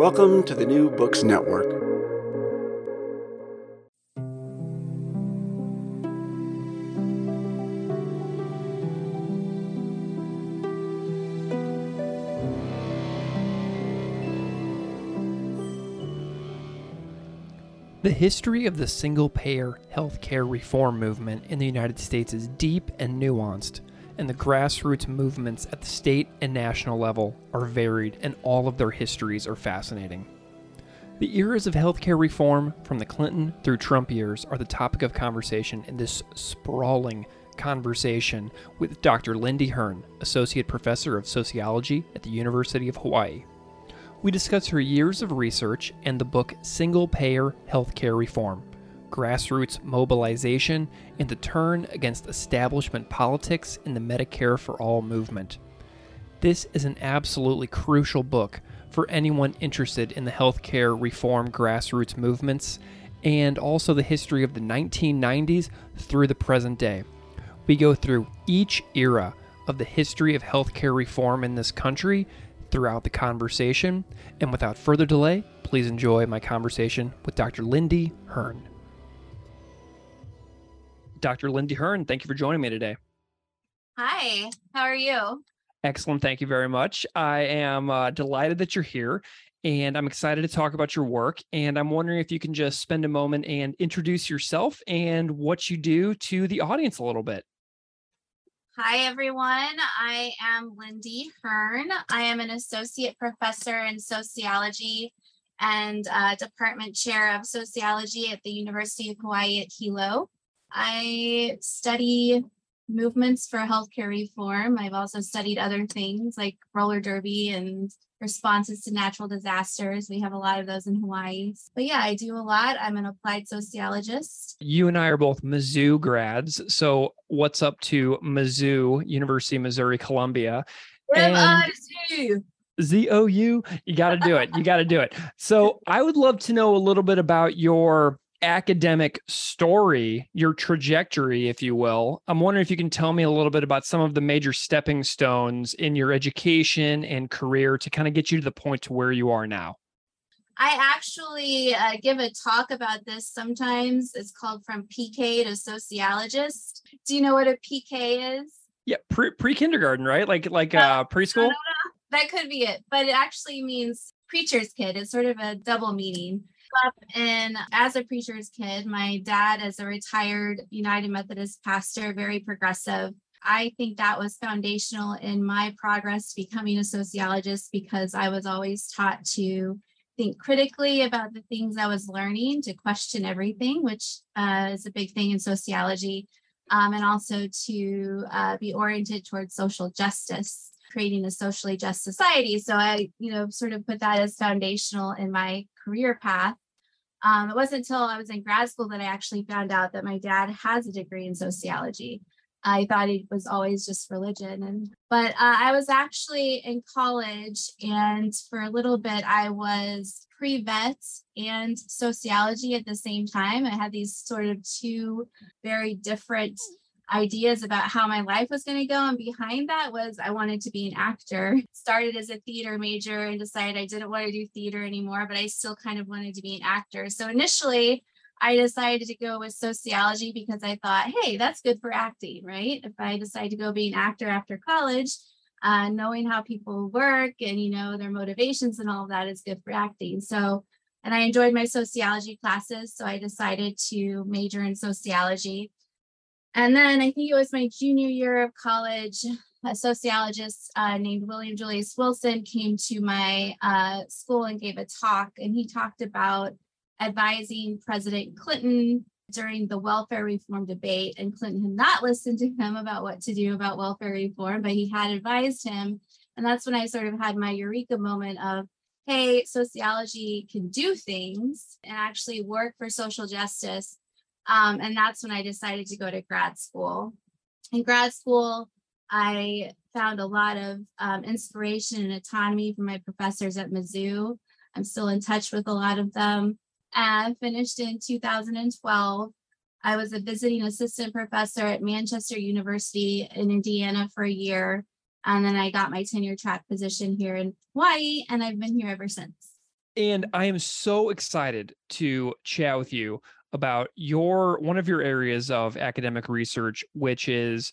Welcome to the New Books Network. The history of the single payer healthcare reform movement in the United States is deep and nuanced, and the grassroots movements at the state and national level are varied, and all of their histories are fascinating. The eras of healthcare reform, from the Clinton through Trump years, are the topic of conversation in this sprawling conversation with Dr. Lindy Hearn, Associate Professor of Sociology at the University of Hawaii. We discuss her years of research and the book Single Payer Healthcare Reform Grassroots Mobilization and the Turn Against Establishment Politics in the Medicare for All movement. This is an absolutely crucial book for anyone interested in the healthcare reform grassroots movements and also the history of the 1990s through the present day. We go through each era of the history of healthcare reform in this country throughout the conversation. And without further delay, please enjoy my conversation with Dr. Lindy Hearn. Dr. Lindy Hearn, thank you for joining me today. Hi, how are you? Excellent. Thank you very much. I am uh, delighted that you're here and I'm excited to talk about your work. And I'm wondering if you can just spend a moment and introduce yourself and what you do to the audience a little bit. Hi, everyone. I am Lindy Hearn. I am an associate professor in sociology and uh, department chair of sociology at the University of Hawaii at Hilo. I study movements for healthcare reform. I've also studied other things like roller derby and responses to natural disasters. We have a lot of those in Hawaii. But yeah, I do a lot. I'm an applied sociologist. You and I are both Mizzou grads. So what's up to Mizzou, University of Missouri, Columbia? MIZU. ZOU, you got to do it. You got to do it. So I would love to know a little bit about your academic story, your trajectory, if you will. I'm wondering if you can tell me a little bit about some of the major stepping stones in your education and career to kind of get you to the point to where you are now. I actually uh, give a talk about this sometimes. It's called From PK to Sociologist. Do you know what a PK is? Yeah, pre pre kindergarten, right? Like like uh, preschool. No, no, no. That could be it, but it actually means preacher's kid. It's sort of a double meaning up and as a preacher's kid, my dad is a retired United Methodist pastor, very progressive. I think that was foundational in my progress becoming a sociologist because I was always taught to think critically about the things I was learning, to question everything, which uh, is a big thing in sociology, um, and also to uh, be oriented towards social justice creating a socially just society. So I, you know, sort of put that as foundational in my career path. Um, it wasn't until I was in grad school that I actually found out that my dad has a degree in sociology. I thought it was always just religion, and but uh, I was actually in college, and for a little bit I was pre-vet and sociology at the same time. I had these sort of two very different ideas about how my life was going to go. And behind that was I wanted to be an actor. Started as a theater major and decided I didn't want to do theater anymore, but I still kind of wanted to be an actor. So initially, I decided to go with sociology because I thought, hey, that's good for acting, right? If I decide to go be an actor after college, uh, knowing how people work and you know their motivations and all of that is good for acting. So, and I enjoyed my sociology classes, so I decided to major in sociology. And then I think it was my junior year of college, a sociologist uh, named William Julius Wilson came to my uh, school and gave a talk. And he talked about advising President Clinton during the welfare reform debate. And Clinton had not listened to him about what to do about welfare reform, but he had advised him. And that's when I sort of had my eureka moment of, hey, sociology can do things and actually work for social justice. Um, and that's when I decided to go to grad school. In grad school, I found a lot of um, inspiration and autonomy from my professors at Mizzou. I'm still in touch with a lot of them. And finished in 2012. I was a visiting assistant professor at Manchester University in Indiana for a year. And then I got my tenure track position here in Hawaii, and I've been here ever since. And I am so excited to chat with you about your one of your areas of academic research, which is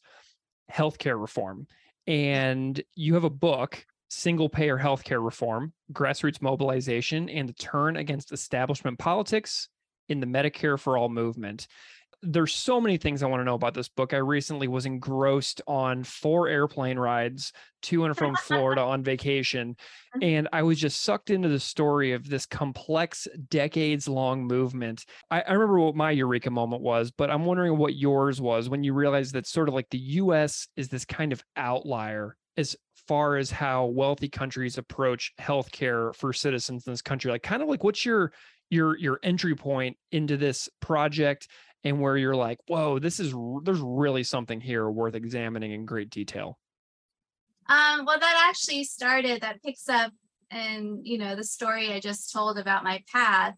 healthcare reform. And you have a book, Single Payer Healthcare Reform, Grassroots Mobilization, and the Turn Against Establishment Politics in the Medicare for All movement there's so many things I want to know about this book. I recently was engrossed on four airplane rides to and from Florida on vacation. Mm-hmm. And I was just sucked into the story of this complex, decades long movement. I, I, remember what my eureka moment was, but I'm wondering what yours was when you realized that sort of like the US is this kind of outlier as far as how wealthy countries approach healthcare for citizens in this country. Like kind of like what's your your your entry point into this project and where you're like, whoa, this is there's really something here worth examining in great detail? Um, well, that actually started, that picks up and you know the story I just told about my path.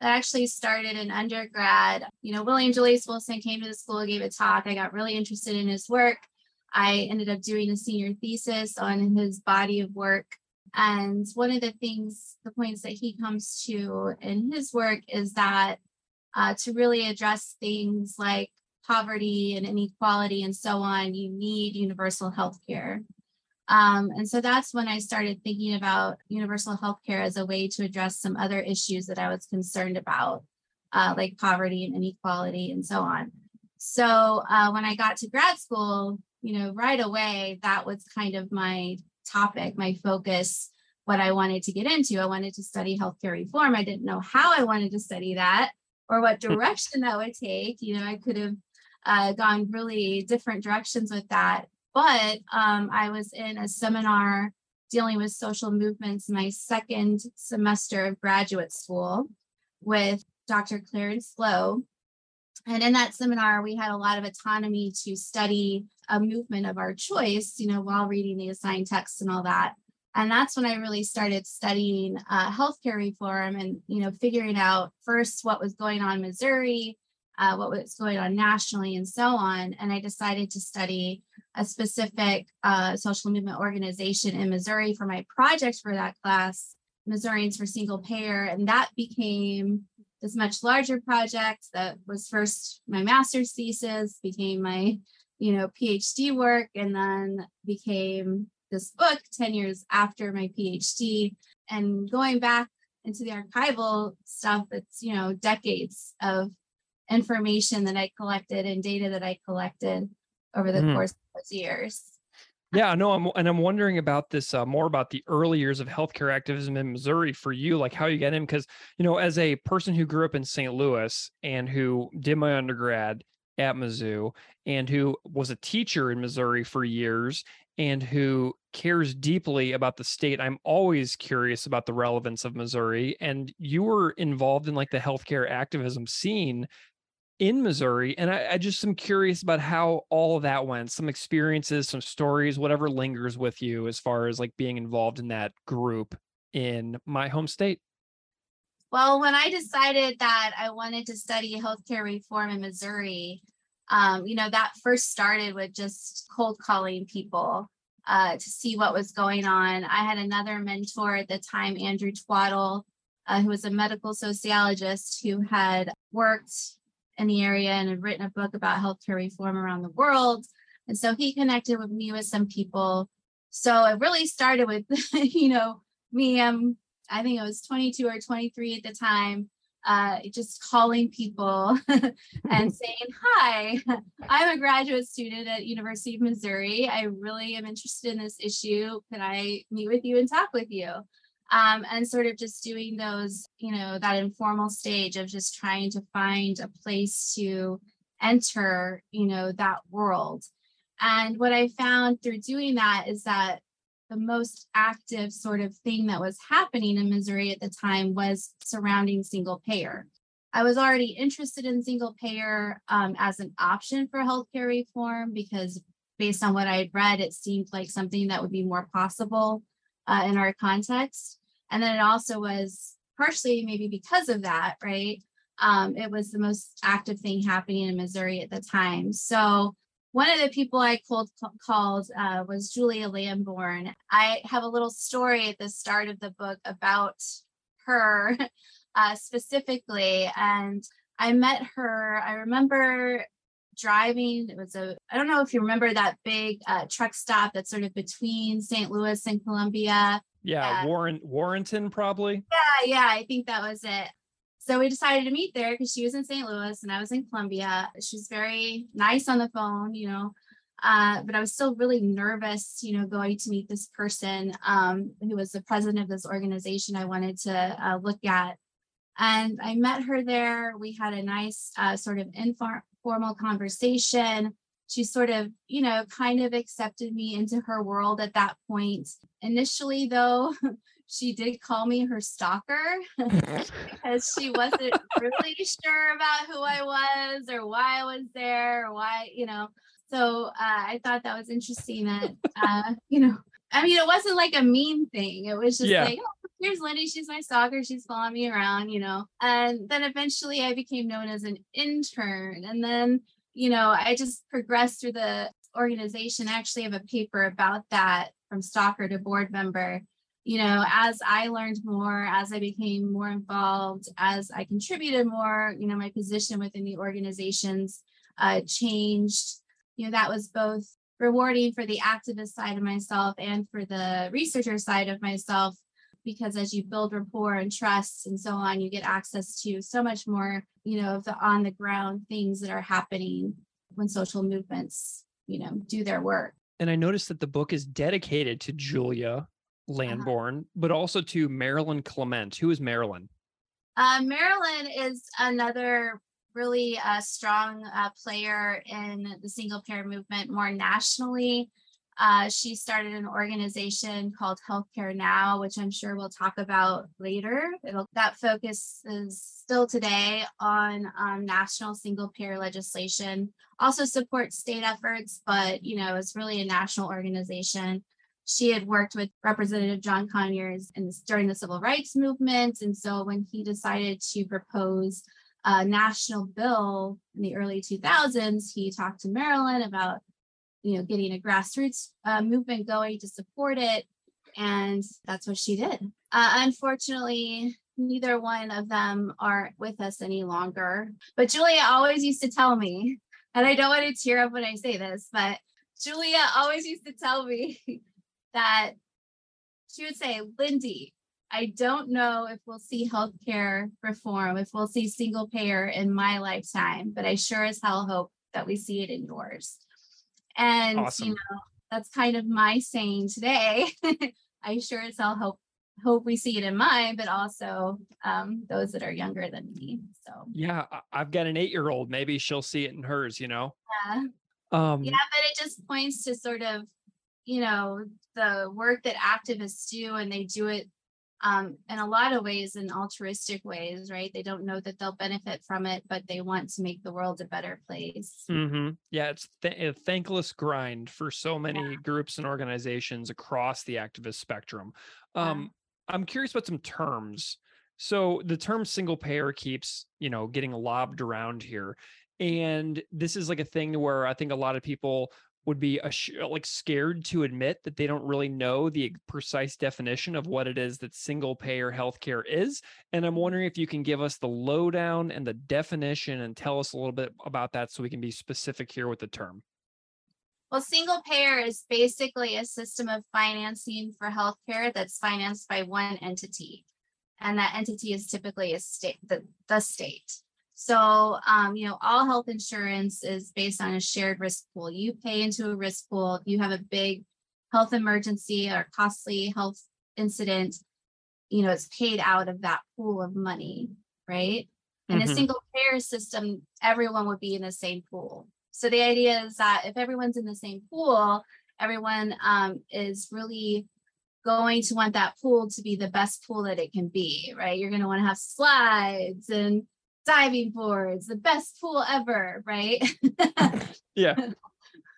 That actually started in undergrad. You know, William Julius Wilson came to the school, gave a talk. I got really interested in his work. I ended up doing a senior thesis on his body of work. And one of the things, the points that he comes to in his work is that uh, to really address things like poverty and inequality and so on, you need universal health care. Um, and so that's when I started thinking about universal health care as a way to address some other issues that I was concerned about, uh, like poverty and inequality and so on. So uh, when I got to grad school, you know, right away, that was kind of my topic, my focus, what I wanted to get into. I wanted to study healthcare reform. I didn't know how I wanted to study that or what direction that would take. You know, I could have uh, gone really different directions with that. But um, I was in a seminar dealing with social movements my second semester of graduate school with Dr. Clarence Lo. And in that seminar, we had a lot of autonomy to study a movement of our choice, you know, while reading the assigned texts and all that and that's when i really started studying uh, healthcare reform and you know figuring out first what was going on in missouri uh, what was going on nationally and so on. And i decided to study a specific uh, social movement organization in missouri for my project for that class missourians for single payer. And that became this much larger project that was first my master's thesis became my you know phd work and then became this book 10 years after my PhD and going back into the archival stuff it's you know decades of information that I collected and data that I collected over the mm. course of those years. Yeah, no, I'm and I'm wondering about this uh, more about the early years of healthcare activism in Missouri for you, like how you get in, because you know, as a person who grew up in St. Louis and who did my undergrad at Mizzou and who was a teacher in Missouri for years and who cares deeply about the state. I'm always curious about the relevance of Missouri. And you were involved in like the healthcare activism scene in Missouri. And I, I just am curious about how all of that went, some experiences, some stories, whatever lingers with you as far as like being involved in that group in my home state. Well, when I decided that I wanted to study healthcare reform in Missouri, um, you know, that first started with just cold calling people uh, to see what was going on. I had another mentor at the time, Andrew Twaddle, uh, who was a medical sociologist who had worked in the area and had written a book about healthcare reform around the world. And so he connected with me with some people. So it really started with, you know, me. Um, I think I was 22 or 23 at the time uh, just calling people and saying, Hi, I'm a graduate student at University of Missouri. I really am interested in this issue. Can I meet with you and talk with you? Um, and sort of just doing those, you know, that informal stage of just trying to find a place to enter, you know, that world. And what I found through doing that is that the most active sort of thing that was happening in Missouri at the time was surrounding single payer. I was already interested in single payer um, as an option for healthcare reform because, based on what I had read, it seemed like something that would be more possible uh, in our context. And then it also was partially maybe because of that, right? Um, it was the most active thing happening in Missouri at the time. So one of the people I cold called uh, was Julia Lamborn. I have a little story at the start of the book about her uh, specifically, and I met her. I remember driving. It was a, I don't know if you remember that big uh, truck stop that's sort of between St. Louis and Columbia. Yeah, Warren Warrenton probably. Yeah, yeah, I think that was it. So we decided to meet there because she was in St. Louis and I was in Columbia. She's very nice on the phone, you know, uh, but I was still really nervous, you know, going to meet this person um, who was the president of this organization I wanted to uh, look at. And I met her there. We had a nice uh, sort of informal conversation. She sort of, you know, kind of accepted me into her world at that point. Initially, though, she did call me her stalker because she wasn't really sure about who I was or why I was there or why, you know. So uh, I thought that was interesting that, uh, you know, I mean, it wasn't like a mean thing. It was just yeah. like, oh, here's Lindy. She's my stalker. She's following me around, you know. And then eventually I became known as an intern. And then, you know, I just progressed through the organization. I actually have a paper about that from stalker to board member you know, as I learned more, as I became more involved, as I contributed more, you know, my position within the organizations uh, changed. You know, that was both rewarding for the activist side of myself and for the researcher side of myself, because as you build rapport and trust and so on, you get access to so much more, you know, of the on the ground things that are happening when social movements, you know, do their work. And I noticed that the book is dedicated to Julia uh-huh. Uh-huh. but also to Marilyn Clement. Who is Marilyn? Uh, Marilyn is another really uh, strong uh, player in the single payer movement more nationally. Uh, she started an organization called Healthcare Now, which I'm sure we'll talk about later. It'll, that focuses still today on um, national single payer legislation. Also supports state efforts, but you know it's really a national organization she had worked with Representative John Conyers in during the civil rights movement. And so when he decided to propose a national bill in the early 2000s, he talked to Marilyn about, you know, getting a grassroots uh, movement going to support it. And that's what she did. Uh, unfortunately, neither one of them are with us any longer. But Julia always used to tell me, and I don't want to tear up when I say this, but Julia always used to tell me that she would say, Lindy, I don't know if we'll see healthcare reform, if we'll see single payer in my lifetime, but I sure as hell hope that we see it in yours. And awesome. you know, that's kind of my saying today. I sure as hell hope hope we see it in mine, but also um, those that are younger than me. So yeah, I've got an eight year old. Maybe she'll see it in hers. You know. Yeah. Um, yeah, but it just points to sort of you know the work that activists do and they do it um, in a lot of ways in altruistic ways right they don't know that they'll benefit from it but they want to make the world a better place mm-hmm. yeah it's th- a thankless grind for so many yeah. groups and organizations across the activist spectrum um, yeah. i'm curious about some terms so the term single payer keeps you know getting lobbed around here and this is like a thing where i think a lot of people would be uh, like scared to admit that they don't really know the precise definition of what it is that single payer healthcare is. And I'm mm-hmm. wondering if you can give us the lowdown and the definition and tell us a little bit about that so we can be specific here with the term. Well, single payer is basically a system of financing for healthcare that's financed by one entity. And that entity is typically a state, the, the state. So, um, you know, all health insurance is based on a shared risk pool. You pay into a risk pool. If you have a big health emergency or costly health incident, you know, it's paid out of that pool of money, right? In mm-hmm. a single payer system, everyone would be in the same pool. So the idea is that if everyone's in the same pool, everyone um, is really going to want that pool to be the best pool that it can be, right? You're going to want to have slides and diving boards, the best pool ever, right? yeah.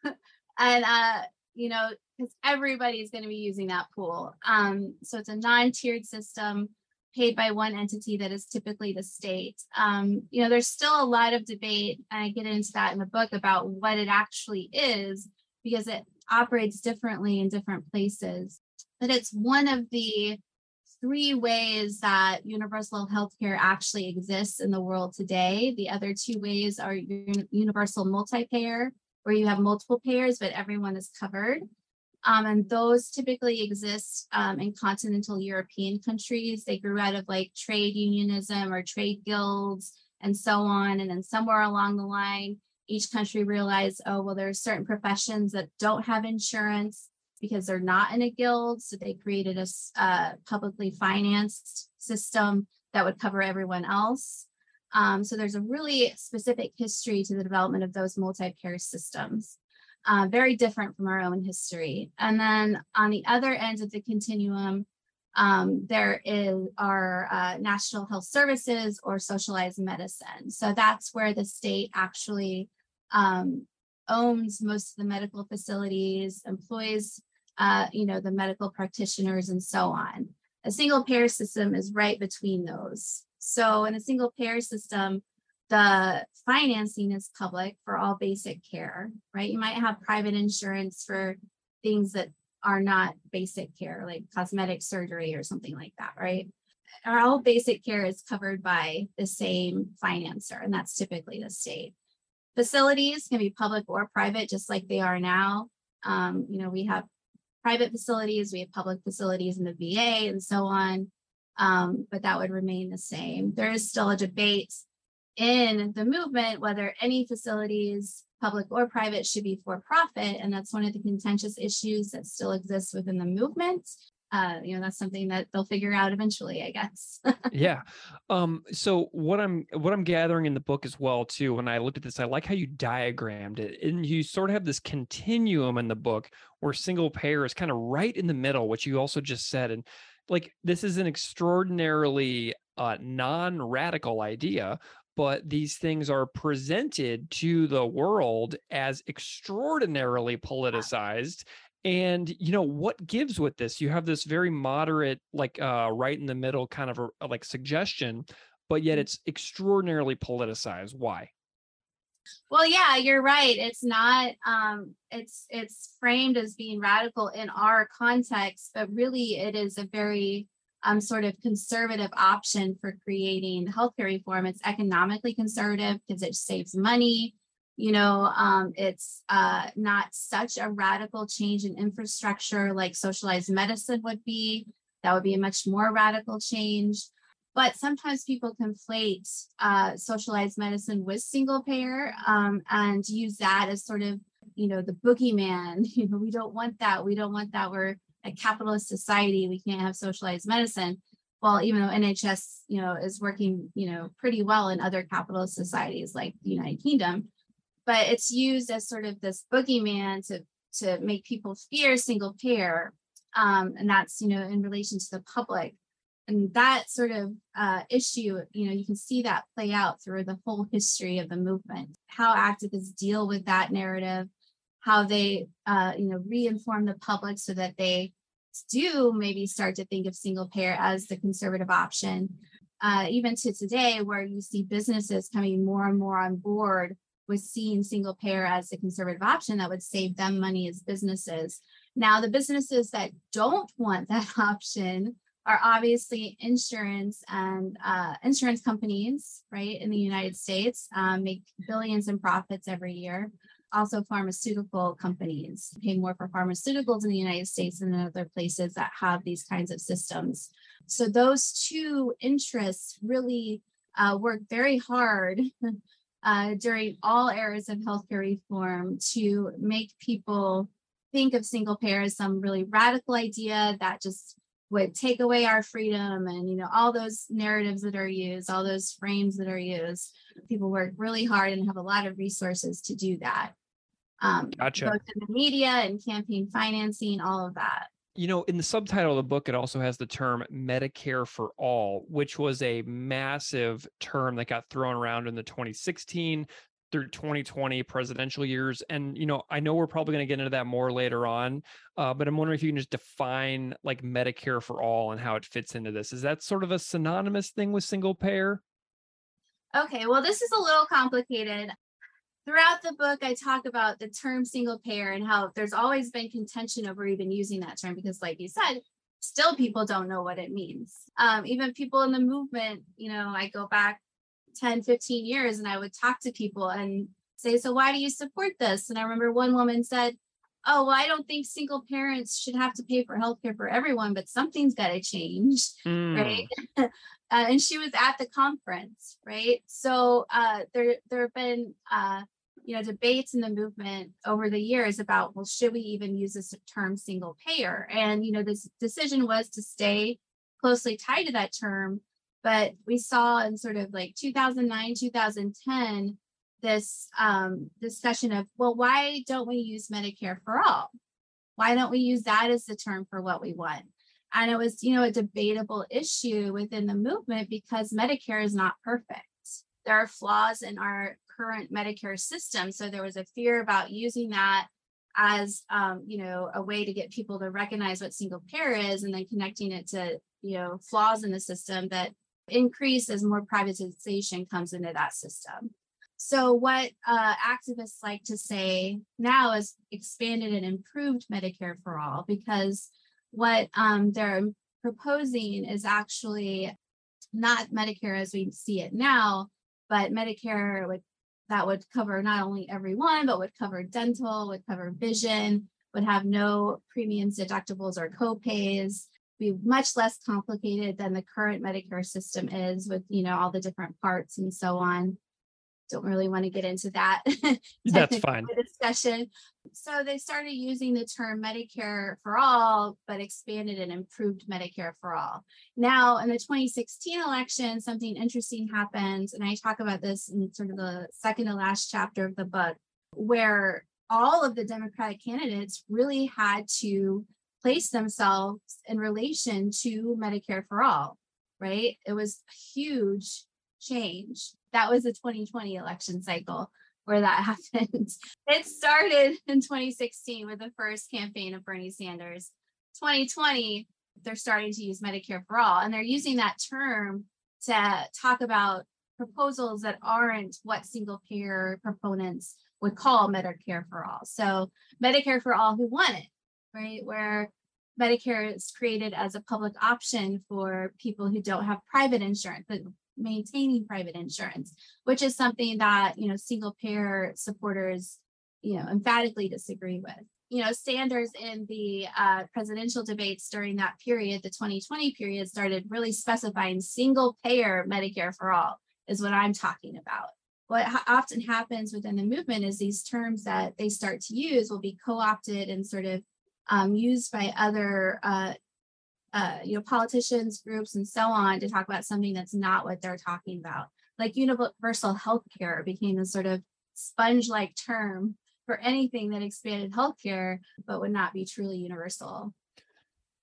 and uh, you know, because everybody's going to be using that pool. Um, so it's a non-tiered system paid by one entity that is typically the state. Um, you know, there's still a lot of debate, and I get into that in the book about what it actually is because it operates differently in different places. But it's one of the three ways that universal healthcare actually exists in the world today. The other two ways are universal multi-payer, where you have multiple payers, but everyone is covered. Um, and those typically exist um, in continental European countries. They grew out of like trade unionism or trade guilds and so on. And then somewhere along the line, each country realized, oh, well, there are certain professions that don't have insurance because they're not in a guild. So they created a uh, publicly financed system that would cover everyone else. Um, so there's a really specific history to the development of those multi-payer systems, uh, very different from our own history. And then on the other end of the continuum, um, there is our uh, national health services or socialized medicine. So that's where the state actually um, owns most of the medical facilities, employs uh, you know, the medical practitioners and so on. A single payer system is right between those. So in a single payer system, the financing is public for all basic care, right? You might have private insurance for things that are not basic care, like cosmetic surgery or something like that, right? Our all basic care is covered by the same financer, and that's typically the state. Facilities can be public or private, just like they are now. Um, you know, we have private facilities, we have public facilities in the VA and so on, um, but that would remain the same. There is still a debate in the movement whether any facilities, public or private, should be for profit. And that's one of the contentious issues that still exists within the movement uh, you know that's something that they'll figure out eventually i guess. Yeah. Um so what i'm what i'm gathering in the book as well too when i looked at this i like how you diagrammed it and you sort of have this continuum in the book where single payer is kind of right in the middle which you also just said and like this is an extraordinarily uh, non-radical idea but these things are presented to the world as extraordinarily politicized and you know what gives with this? You have this very moderate like uh right in the middle kind of a, like suggestion but yet mm-hmm. it's extraordinarily politicized. Why? Well yeah you're right. It's not um it's it's framed as being radical in our context but really it is a very um sort of conservative option for creating healthcare reform. It's economically conservative because it saves money you know um, it's uh, not such a radical change in infrastructure like socialized medicine would be. That would be a much more radical change. But sometimes people conflate uh, socialized medicine with single payer um, and use that as sort of you know the boogeyman. You know we don't want that. We don't want that. We're a capitalist society. We can't have socialized medicine. Well even though nhs you know is working you know pretty well in other capitalist societies like the united kingdom but it's used as sort of this boogeyman to to make people fear single payer um, and that's you know in relation to the public. And that sort of uh, issue you know you can see that play out through the whole history of the movement how activists deal with that narrative how they uh, you know reinform the public so that they do maybe start to think of single payer as the conservative option. Uh, even to today where you see businesses coming more and more on board was seeing single payer as a conservative option that would save them money as businesses. Now, the businesses that don't want that option are obviously insurance and uh, insurance companies, right, in the United States, um, make billions in profits every year. Also, pharmaceutical companies pay more for pharmaceuticals in the United States than other places that have these kinds of systems. So, those two interests really uh, work very hard uh, during all eras of healthcare reform to make people think of single payer as some really radical idea that just would take away our freedom and you know all those narratives that are used all those frames that are used. People work really hard and have a lot of resources to do that. Um gotcha. both in the media and campaign financing all of that You know, in the subtitle of the book, it also has the term Medicare for All, which was a massive term that got thrown around in the 2016 through 2020 presidential years. And, you know, I know we're probably going to get into that more later on, uh, but I'm wondering if you can just define like Medicare for All and how it fits into this. Is that sort of a synonymous thing with single payer? Okay, well, this is a little complicated throughout the book, I talk about the term single payer and how there's always been contention over even using that term because, like you said, still people don't know what it means. Um, even people in the movement, you know, I go back 10, 15 years and I would talk to people and say, So, why do you support this? And I remember one woman said, Oh, well, I don't think single parents should have to pay for healthcare for everyone, but something's got to change. Mm. Right. uh, and she was at the conference, right? So uh, there, there have been uh, you know debates in the movement over the years about well should we even use this term single payer and you know this decision was to stay closely tied to that term but we saw in sort of like 2009 2010 this um, discussion of well why don't we use medicare for all? Why don't we use that as the term for what we want? And it was you know a debatable issue within the movement because medicare is not perfect. There are flaws in our current Medicare system. So there was a fear about using that as um, you know a way to get people to recognize what single payer is and then connecting it to you know flaws in the system that increase as more privatization comes into that system so what uh, activists like to say now is expanded and improved medicare for all because what um, they're proposing is actually not medicare as we see it now but medicare would that would cover not only everyone, but would cover dental, would cover vision, would have no premiums, deductibles, or copays, be much less complicated than the current Medicare system is with, you know, all the different parts and so on don't really want to get into that. That's fine. Discussion. So they started using the term Medicare for all, but expanded and improved Medicare for all. Now, in the 2016 election, something interesting happened, and I talk about this in sort of the second to last chapter of the book, where all of the Democratic candidates really had to place themselves in relation to Medicare for all, right? It was a huge change. That was the 2020 election cycle where that happened. It started in 2016 with the first campaign of Bernie Sanders. 2020, they're starting to use Medicare for all, and they're using that term to talk about proposals that aren't what single payer proponents would call Medicare for all. So, Medicare for all who want it, right? Where Medicare is created as a public option for people who don't have private insurance, maintaining private insurance, which is something that, you know, single payer supporters, you know, emphatically disagree with. You know, Sanders in the uh, presidential debates during that period, the 2020 period, started really specifying single payer Medicare for all, is what I'm talking about. What ha- often happens within the movement is these terms that they start to use will be co opted and sort of um, used by other uh, uh, you know, politicians, groups, and so on to talk about something that's not what they're talking about. Like universal health care became a sort of sponge like term for anything that expanded healthcare, but would not be truly universal.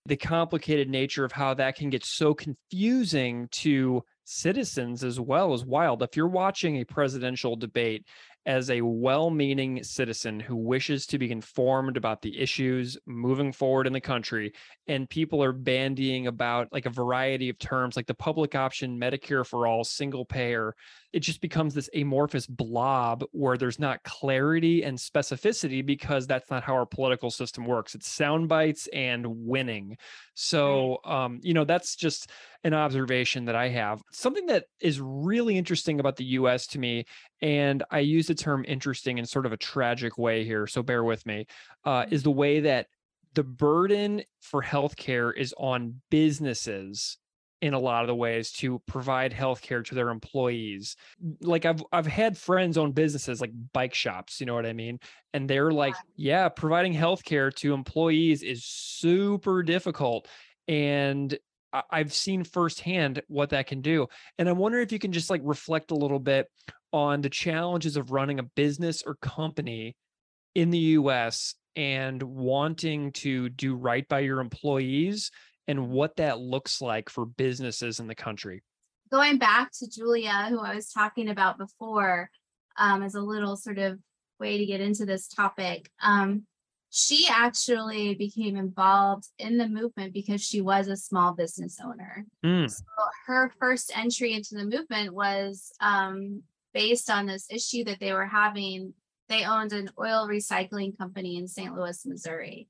The complicated nature of how that can get so confusing to citizens as well is wild. If you're watching a presidential debate as a well meaning citizen who wishes to be informed about the issues moving forward in the country. And people are bandying about like a variety of terms like the public option, Medicare for all, single payer. It just becomes this amorphous blob where there's not clarity and specificity because that's not how our political system works. It's sound bites and winning. So, um, you know, that's just an observation that I have. Something that is really interesting about the US to me, and I use the term interesting in sort of a tragic way here, so bear with me, uh, is the way that the burden for healthcare is on businesses in a lot of the ways to provide healthcare to their employees. Like I've I've had friends own businesses like bike shops, you know what I mean? And they're like, yeah, providing healthcare to employees is super difficult. And I've seen firsthand what that can do. And I wonder if you can just like reflect a little bit on the challenges of running a business or company in the US and wanting to do right by your employees and what that looks like for businesses in the country. Going back to Julia, who I was talking about before, um, as a little sort of way to get into this topic. Um, she actually became involved in the movement because she was a small business owner. Mm. So her first entry into the movement was um, based on this issue that they were having. They owned an oil recycling company in St. Louis, Missouri.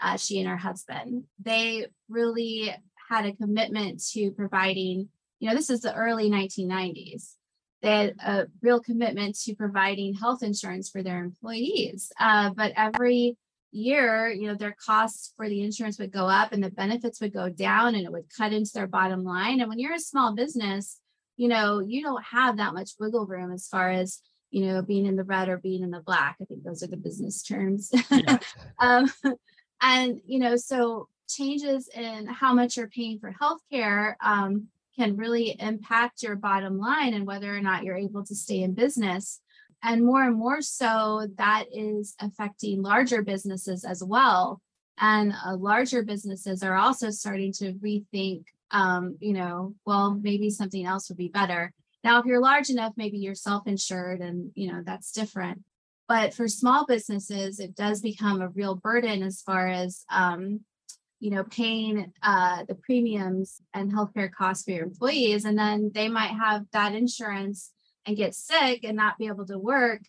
Uh, she and her husband. They really had a commitment to providing, you know, this is the early 1990s. They had a real commitment to providing health insurance for their employees. Uh, but every year, you know, their costs for the insurance would go up and the benefits would go down and it would cut into their bottom line. And when you're a small business, you know, you don't have that much wiggle room as far as, you know, being in the red or being in the black. I think those are the business terms. Yeah. um, and, you know, so changes in how much you're paying for healthcare um, can really impact your bottom line and whether or not you're able to stay in business. And more and more so, that is affecting larger businesses as well. And uh, larger businesses are also starting to rethink, um, you know, well, maybe something else would be better. Now, if you're large enough, maybe you're self insured and, you know, that's different. But for small businesses, it does become a real burden as far as, um, you know, paying uh, the premiums and healthcare costs for your employees. And then they might have that insurance and get sick and not be able to work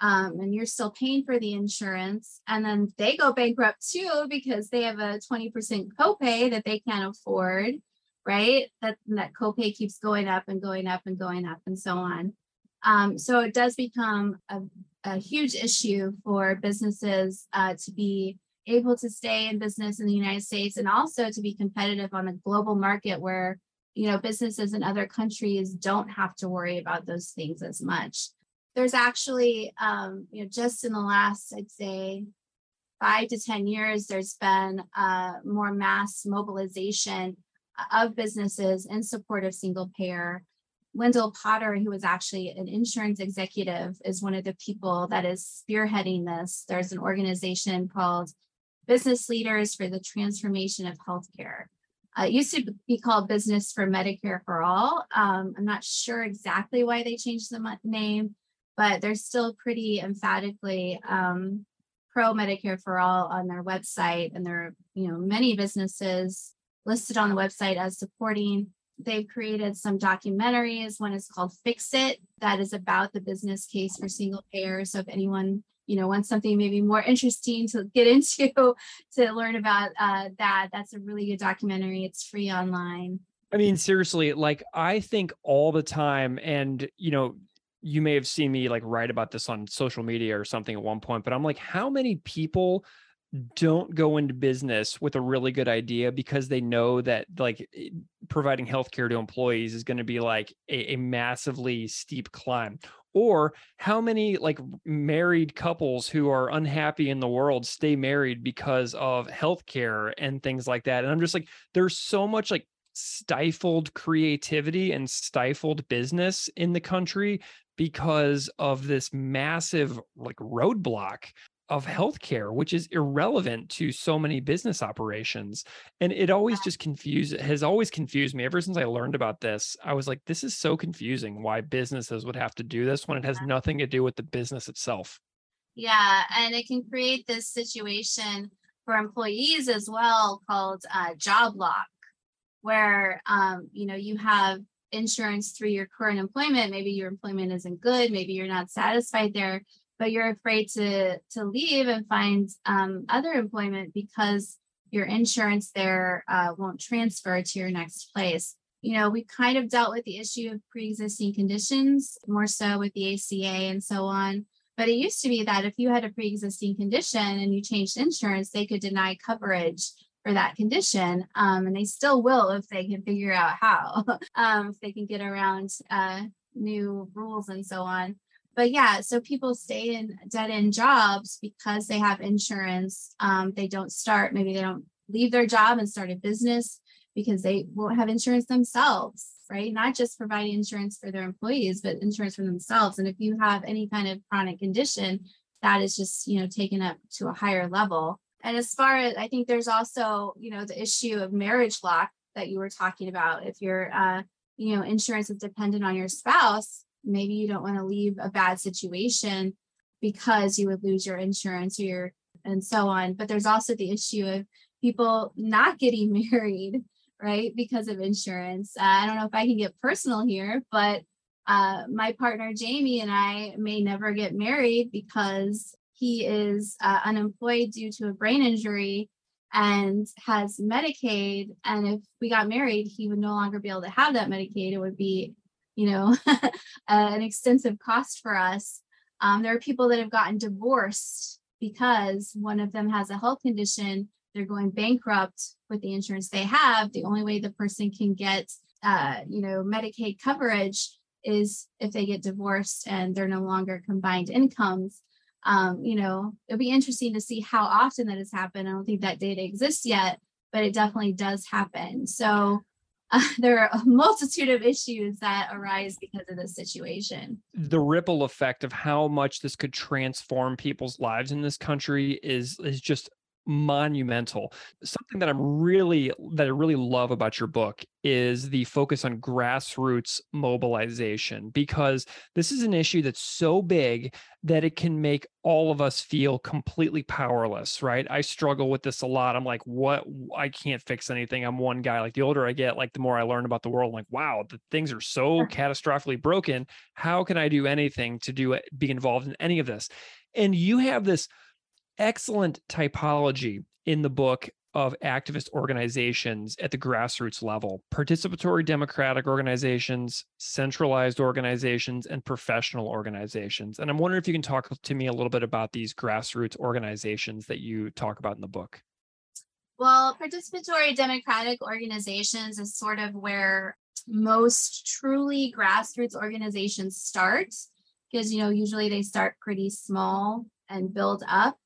um, and you're still paying for the insurance. And then they go bankrupt too because they have a 20% copay that they can't afford right? That that copay keeps going up and going up and going up and so on. Um, so it does become a, a huge issue for businesses uh, to be able to stay in business in the united states and also to be competitive on the global market where you know businesses in other countries don't have to worry about those things as much. There's actually um, you know just in the last i'd say five to ten years there's been uh, more mass mobilization of businesses in support of single payer Wendell Potter, who is actually an insurance executive, is one of the people that is spearheading this. There's an organization called Business Leaders for the Transformation of Healthcare. Uh, it used to be called Business for Medicare for All. Um, I'm not sure exactly why they changed the name, but they're still pretty emphatically um, pro Medicare for All on their website, and there are you know many businesses listed on the website as supporting. They've created some documentaries. One is called Fix It, that is about the business case for single payer. So if anyone you know wants something maybe more interesting to get into to learn about uh, that that's a really good documentary it's free online I mean, seriously, like I think all the time, and you know, you may have seen me like write about this on social media or something at one point, but I'm like, how many people don't go into business with a really good idea because they know that like eh, providing healthcare to employees is going to be like a, a massively steep climb. Or how many like married couples who are unhappy in the world stay married because of healthcare and things like that? And i'm just like there's so much like stifled creativity and stifled business in the country because of this massive like roadblock of healthcare, which is irrelevant to so many business operations. And it always just confused has always confused me ever since I learned about this. I was like, this is so confusing why businesses would have to do this when it has nothing to do with the business itself. Yeah, and it can create this situation for employees as well called uh, job lock, where um, you know you have insurance through your current employment. Maybe your employment isn't good. Maybe you're not satisfied there, but you're afraid to to leave and find um, other employment because your insurance there uh, won't transfer to your next place. You know, we kind of dealt with the issue of pre-existing conditions more so with the ACA and so on. But it used to be that if you had a pre-existing condition and you changed insurance, they could deny coverage for that condition. Um, and they still will if they can figure out how, um, if they can get around uh, new rules and so on. But yeah, so people stay in dead end jobs because they have insurance. Um, they don't start, maybe they don't leave their job and start a business because they won't have insurance themselves, right? Not just providing insurance for their employees, but insurance for themselves. And if you have any kind of chronic condition, that is just you know taken up to a higher level and as far as i think there's also you know the issue of marriage lock that you were talking about if your uh you know insurance is dependent on your spouse maybe you don't want to leave a bad situation because you would lose your insurance or your and so on but there's also the issue of people not getting married right because of insurance uh, i don't know if i can get personal here but uh, my partner Jamie and I may never get married because he is uh, unemployed due to a brain injury and has Medicaid. And if we got married, he would no longer be able to have that Medicaid. It would be, you know, an extensive cost for us. Um, there are people that have gotten divorced because one of them has a health condition. They're going bankrupt with the insurance they have. The only way the person can get, uh, you know, Medicaid coverage is if they get divorced and they're no longer combined incomes. Um, you know, it'll be interesting to see how often that has happened. I don't think that data exists yet, but it definitely does happen. So uh, there are a multitude of issues that arise because of this situation. The ripple effect of how much this could transform people's lives in this country is is just monumental. Something that I'm really that I really love about your book is the focus on grassroots mobilization because this is an issue that's so big that it can make all of us feel completely powerless, right? I struggle with this a lot. I'm like, what I can't fix anything. I'm one guy. Like the older I get, like the more I learn about the world, I'm like, wow, the things are so catastrophically broken. How can I do anything to do it, be involved in any of this? And you have this excellent typology in the book of activist organizations at the grassroots level participatory democratic organizations, centralized organizations, and professional organizations. And I'm wondering if you can talk to me a little bit about these grassroots organizations that you talk about in the book. Well, participatory democratic organizations is sort of where most truly grassroots organizations start because you know usually they start pretty small and build up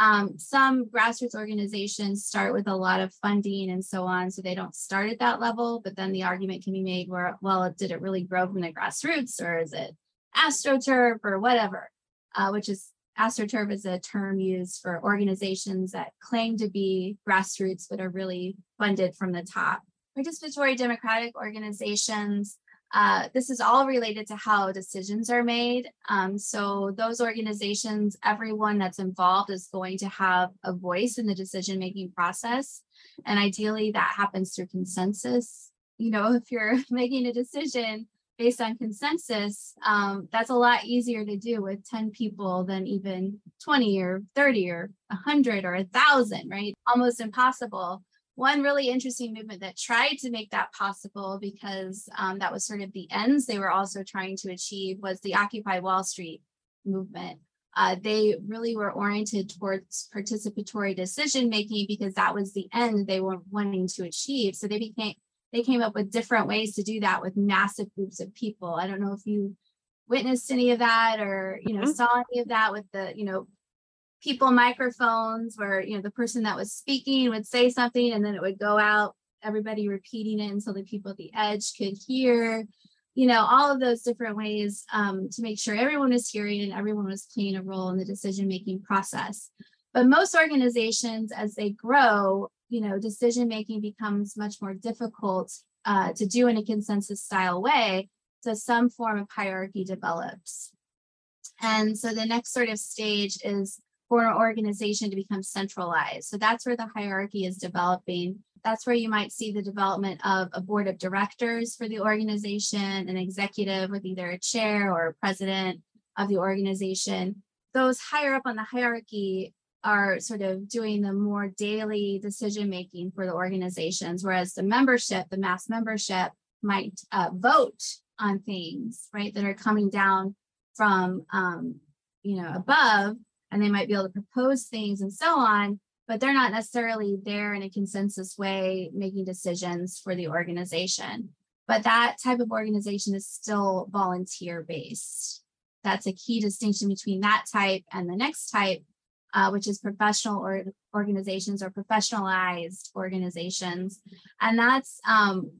um, some grassroots organizations start with a lot of funding and so on, so they don't start at that level. But then the argument can be made where, well, did it really grow from the grassroots, or is it astroturf or whatever? Uh, which is astroturf is a term used for organizations that claim to be grassroots but are really funded from the top. Participatory democratic organizations uh, this is all related to how decisions are made. Um, so, those organizations, everyone that's involved is going to have a voice in the decision making process. And ideally, that happens through consensus. You know, if you're making a decision based on consensus, um, that's a lot easier to do with 10 people than even 20 or 30 or 100 or 1,000, right? Almost impossible one really interesting movement that tried to make that possible because um, that was sort of the ends they were also trying to achieve was the Occupy Wall Street movement. Uh, they really were oriented towards participatory decision making because that was the end they were wanting to achieve. So they became they came up with different ways to do that with massive groups of people. I don't know if you witnessed any of that or you know mm-hmm. saw any of that with the you know people microphones where you know the person that was speaking would say something and then it would go out everybody repeating it until the people at the edge could hear you know all of those different ways um, to make sure everyone was hearing and everyone was playing a role in the decision making process. But most organizations as they grow you know decision making becomes much more difficult uh, to do in a consensus style way so some form of hierarchy develops. And so the next sort of stage is for an organization to become centralized. So that's where the hierarchy is developing. That's where you might see the development of a board of directors for the organization, an executive with either a chair or a president of the organization. Those higher up on the hierarchy are sort of doing the more daily decision making for the organizations, whereas the membership, the mass membership, might uh, vote on things, right, that are coming down from, um, you know, above and they might be able to propose things and so on, but they're not necessarily there in a consensus way making decisions for the organization. But that type of organization is still volunteer based. That's a key distinction between that type and the next type, uh, which is professional or organizations or professionalized organizations. And that's um,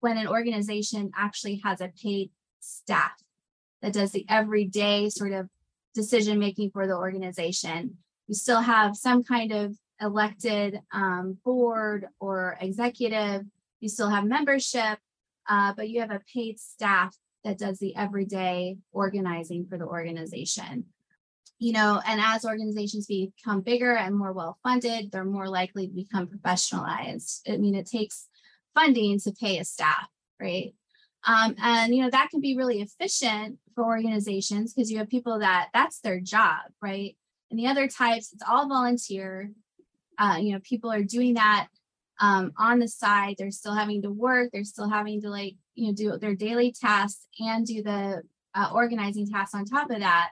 when an organization actually has a paid staff that does the everyday sort of decision making for the organization. You still have some kind of elected um, board or executive. You still have membership, uh, but you have a paid staff that does the everyday organizing for the organization. You know, and as organizations become bigger and more well funded, they're more likely to become professionalized. I mean, it takes funding to pay a staff, right? Um, and you know that can be really efficient for organizations because you have people that that's their job, right? And the other types, it's all volunteer. Uh, you know, people are doing that um, on the side. They're still having to work. They're still having to like you know do their daily tasks and do the uh, organizing tasks on top of that.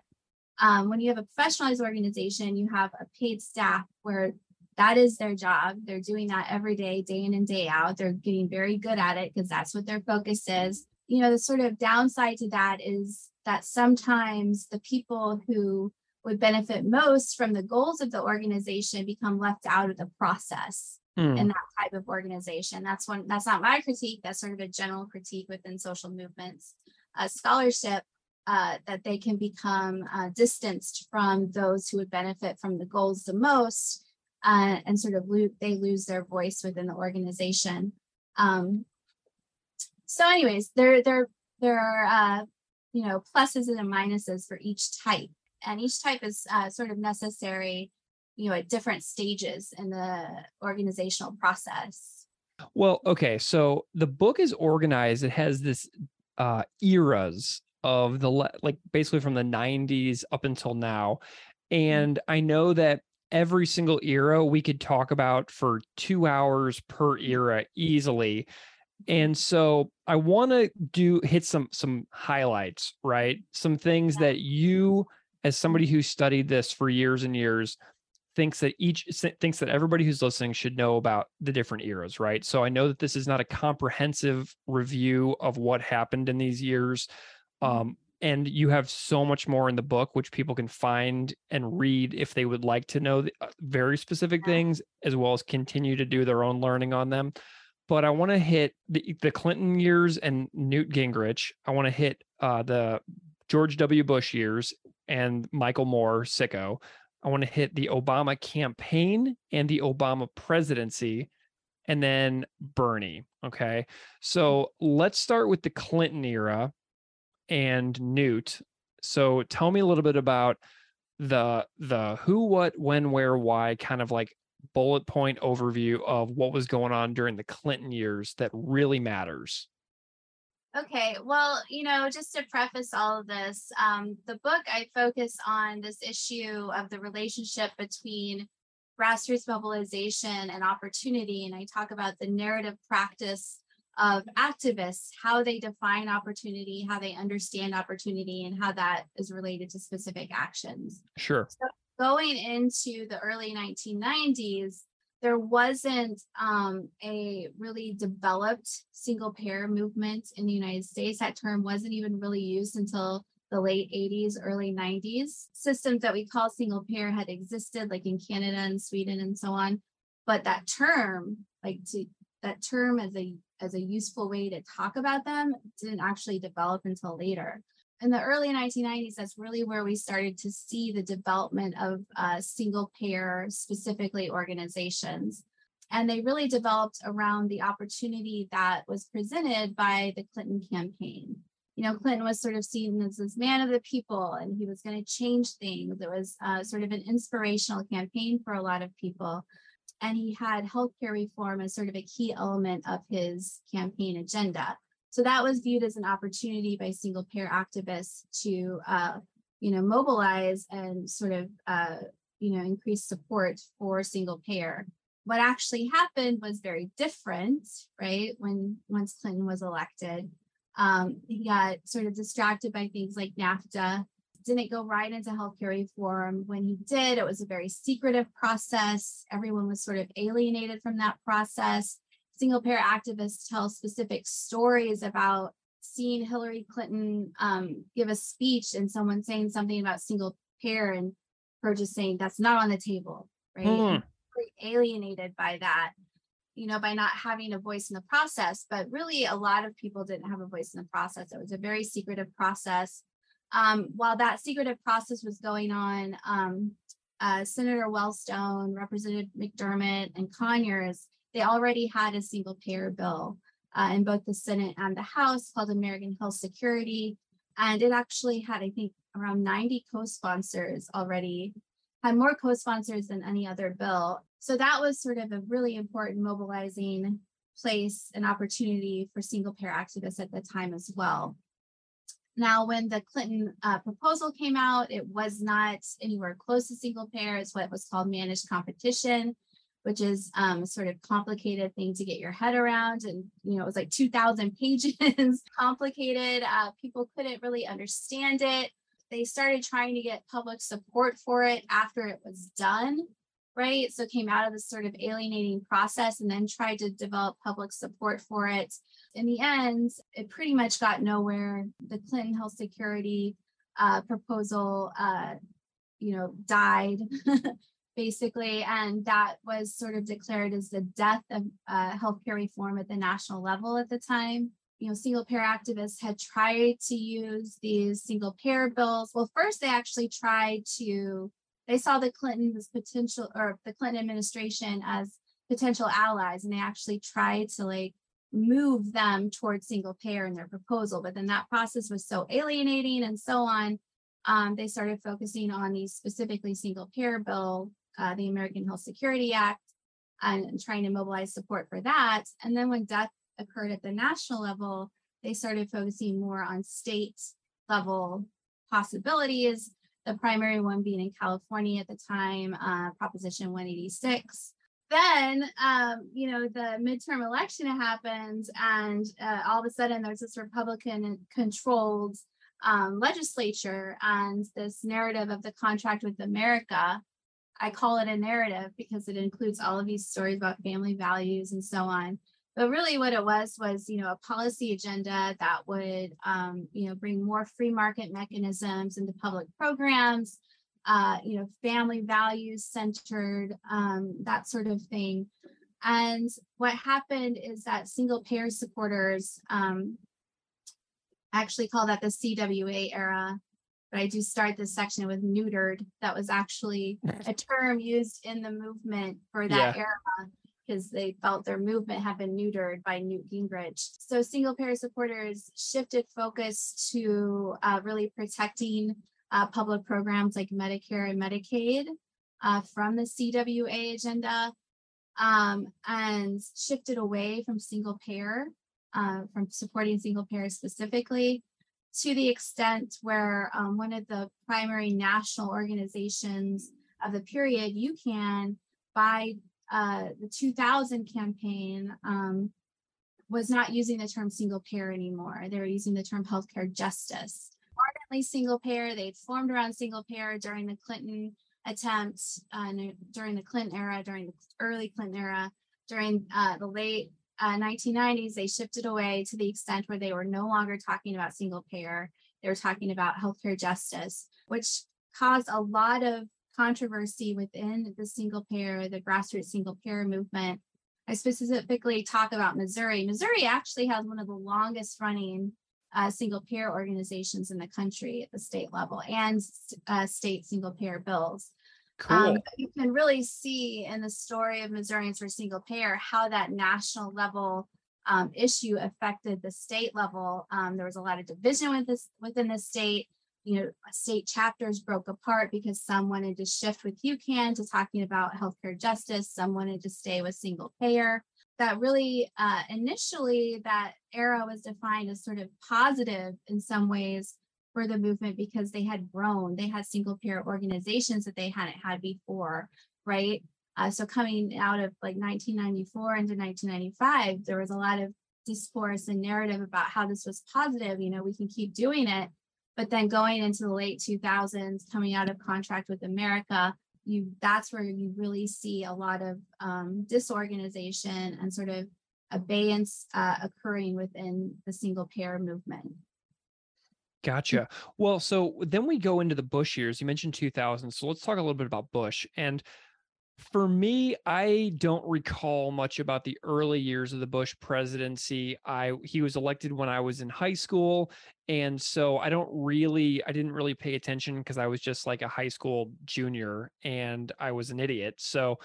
Um, when you have a professionalized organization, you have a paid staff where that is their job. They're doing that every day, day in and day out. They're getting very good at it because that's what their focus is. You know, the sort of downside to that is that sometimes the people who would benefit most from the goals of the organization become left out of the process mm. in that type of organization. That's one, that's not my critique. That's sort of a general critique within social movements. Uh, scholarship uh, that they can become uh, distanced from those who would benefit from the goals the most uh, and sort of lo- they lose their voice within the organization. Um, so, anyways, there there there are uh, you know pluses and minuses for each type, and each type is uh, sort of necessary, you know, at different stages in the organizational process. Well, okay, so the book is organized. It has this uh, eras of the like basically from the 90s up until now mm-hmm. and i know that every single era we could talk about for two hours per mm. era easily and so i want to do hit some some highlights right? Some things that you as somebody who studied this for years and years thinks that each thinks that everybody who's listening should know about the different eras right? So i know that this is not a comprehensive review of what happened in these years mm-hmm. um, and you have so much more in the book which people can find and read if they would like to know the, uh, very specific things as well as continue to do their own learning on them but i want to hit the, the clinton years and newt gingrich i want to hit uh, the george w. Bush years and michael moore sicko. I want to hit the obama campaign and the obama presidency and then bernie okay? So let's start with the clinton era and Newt. So tell me a little bit about the the who, what, when, where, why kind of like bullet point overview of what was going on during the Clinton years that really matters. Okay, well, you know, just to preface all of this, um, the book I focus on this issue of the relationship between grassroots mobilization and opportunity, and I talk about the narrative practice of activists, how they define opportunity, how they understand opportunity, and how that is related to specific actions. Sure. So going into the early 1990s, there wasn't um, a really developed single payer movement in the United States. That term wasn't even really used until the late 80s, early 90s. Systems that we call single payer had existed, like in Canada and Sweden and so on. But that term, like to that term as a as a useful way to talk about them didn't actually develop until later. In the early 1990s, that's really where we started to see the development of uh, single payer, specifically organizations. And they really developed around the opportunity that was presented by the Clinton campaign. You know, Clinton was sort of seen as this man of the people and he was going to change things. It was uh, sort of an inspirational campaign for a lot of people and he had healthcare reform as sort of a key element of his campaign agenda. So that was viewed as an opportunity by single payer activists to, uh, you know, mobilize and sort of, uh, you know, increase support for single payer. What actually happened was very different, right? When once Clinton was elected, um, he got sort of distracted by things like NAFTA didn't go right into healthcare reform. When he did, it was a very secretive process. Everyone was sort of alienated from that process. Single payer activists tell specific stories about seeing Hillary Clinton um, give a speech and someone saying something about single payer and her just saying that's not on the table, right? Mm. Alienated by that, you know, by not having a voice in the process. But really, a lot of people didn't have a voice in the process. It was a very secretive process Um, while that secretive process was going on, um, uh, Senator Wellstone, Representative McDermott, and Conyers, they already had a single payer bill uh, in both the Senate and the House called American Health Security. And it actually had, I think, around 90 co sponsors already, had more co sponsors than any other bill. So that was sort of a really important mobilizing place and opportunity for single payer activists at the time as well. Now, when the Clinton uh, proposal came out, it was not anywhere close to single payer. It's what was called managed competition, which is um, a sort of complicated thing to get your head around. And, you know, it was like 2,000 pages, complicated. Uh, people couldn't really understand it. They started trying to get public support for it after it was done right? So came out of this sort of alienating process and then tried to develop public support for it. In the end, it pretty much got nowhere. The Clinton Health Security uh, proposal, uh, you know, died basically, and that was sort of declared as the death of uh, healthcare reform at the national level at the time. You know, single payer activists had tried to use these single payer bills. Well, first they actually tried to they saw the Clintons potential or the Clinton administration as potential allies, and they actually tried to like move them towards single payer in their proposal. But then that process was so alienating and so on. Um, they started focusing on these specifically single payer bill, uh, the American Health Security Act, and trying to mobilize support for that. And then when death occurred at the national level, they started focusing more on state level possibilities the primary one being in California at the time, uh, Proposition 186. Then, um, you know, the midterm election happens, and uh, all of a sudden there's this Republican controlled um, legislature, and this narrative of the contract with America. I call it a narrative because it includes all of these stories about family values and so on. But really what it was was you know a policy agenda that would um, you know bring more free market mechanisms into public programs uh, you know family values centered um, that sort of thing. And what happened is that single payer supporters um, actually call that the cwa era but i do start this section with neutered that was actually a term used in the movement for that yeah. era because they felt their movement had been neutered by Newt Gingrich. So single payer supporters shifted focus to uh, really protecting uh, public programs like Medicare and Medicaid uh, from the CWA agenda um, and shifted away from single payer, uh, from supporting single payer specifically to the extent where um, one of the primary national organizations of the period, you can by uh, the 2000 campaign um, was not using the term single payer anymore. They were using the term healthcare justice. Ardently single payer, they'd formed around single payer during the Clinton attempts, uh, during the Clinton era, during the early Clinton era, during uh, the late uh, 1990s, they shifted away to the extent where they were no longer talking about single payer. They were talking about healthcare justice, which caused a lot of controversy within the single payer, the grassroots single payer movement. I specifically talk about Missouri. Missouri actually has one of the longest running uh, single payer organizations in the country at the state level and uh, state single payer bills. Um, cool. Um, you can really see in the story of Missourians for single payer how that national level um, issue affected the state level. Um, there was a lot of division with this, within the state you know, state chapters broke apart because some wanted to shift with UCAN to talking about healthcare justice, some wanted to stay with single payer. That really, uh, initially, that era was defined as sort of positive in some ways for the movement because they had grown. They had single payer organizations that they hadn't had before, right? Uh, so coming out of like 1994 into 1995, there was a lot of discourse and narrative about how this was positive. You know, we can keep doing it but then going into the late 2000s, coming out of contract with America, you that's where you really see a lot of um, disorganization and sort of abeyance uh, occurring within the single payer movement. Gotcha. Mm. Well, so then we go into the Bush years. You mentioned 2000. So let's talk a little bit about Bush. And For me, I don't recall much about the early years of the Bush presidency. I he was elected when I was in high school, and so I don't really I didn't really pay attention because I was just like a high school junior and I was an idiot. So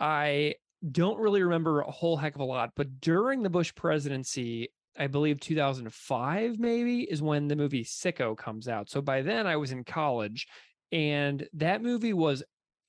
I don't really remember a whole heck of a lot, but during the Bush presidency, I believe 2005 maybe is when the movie Sicko comes out. So by then I was in college and that movie was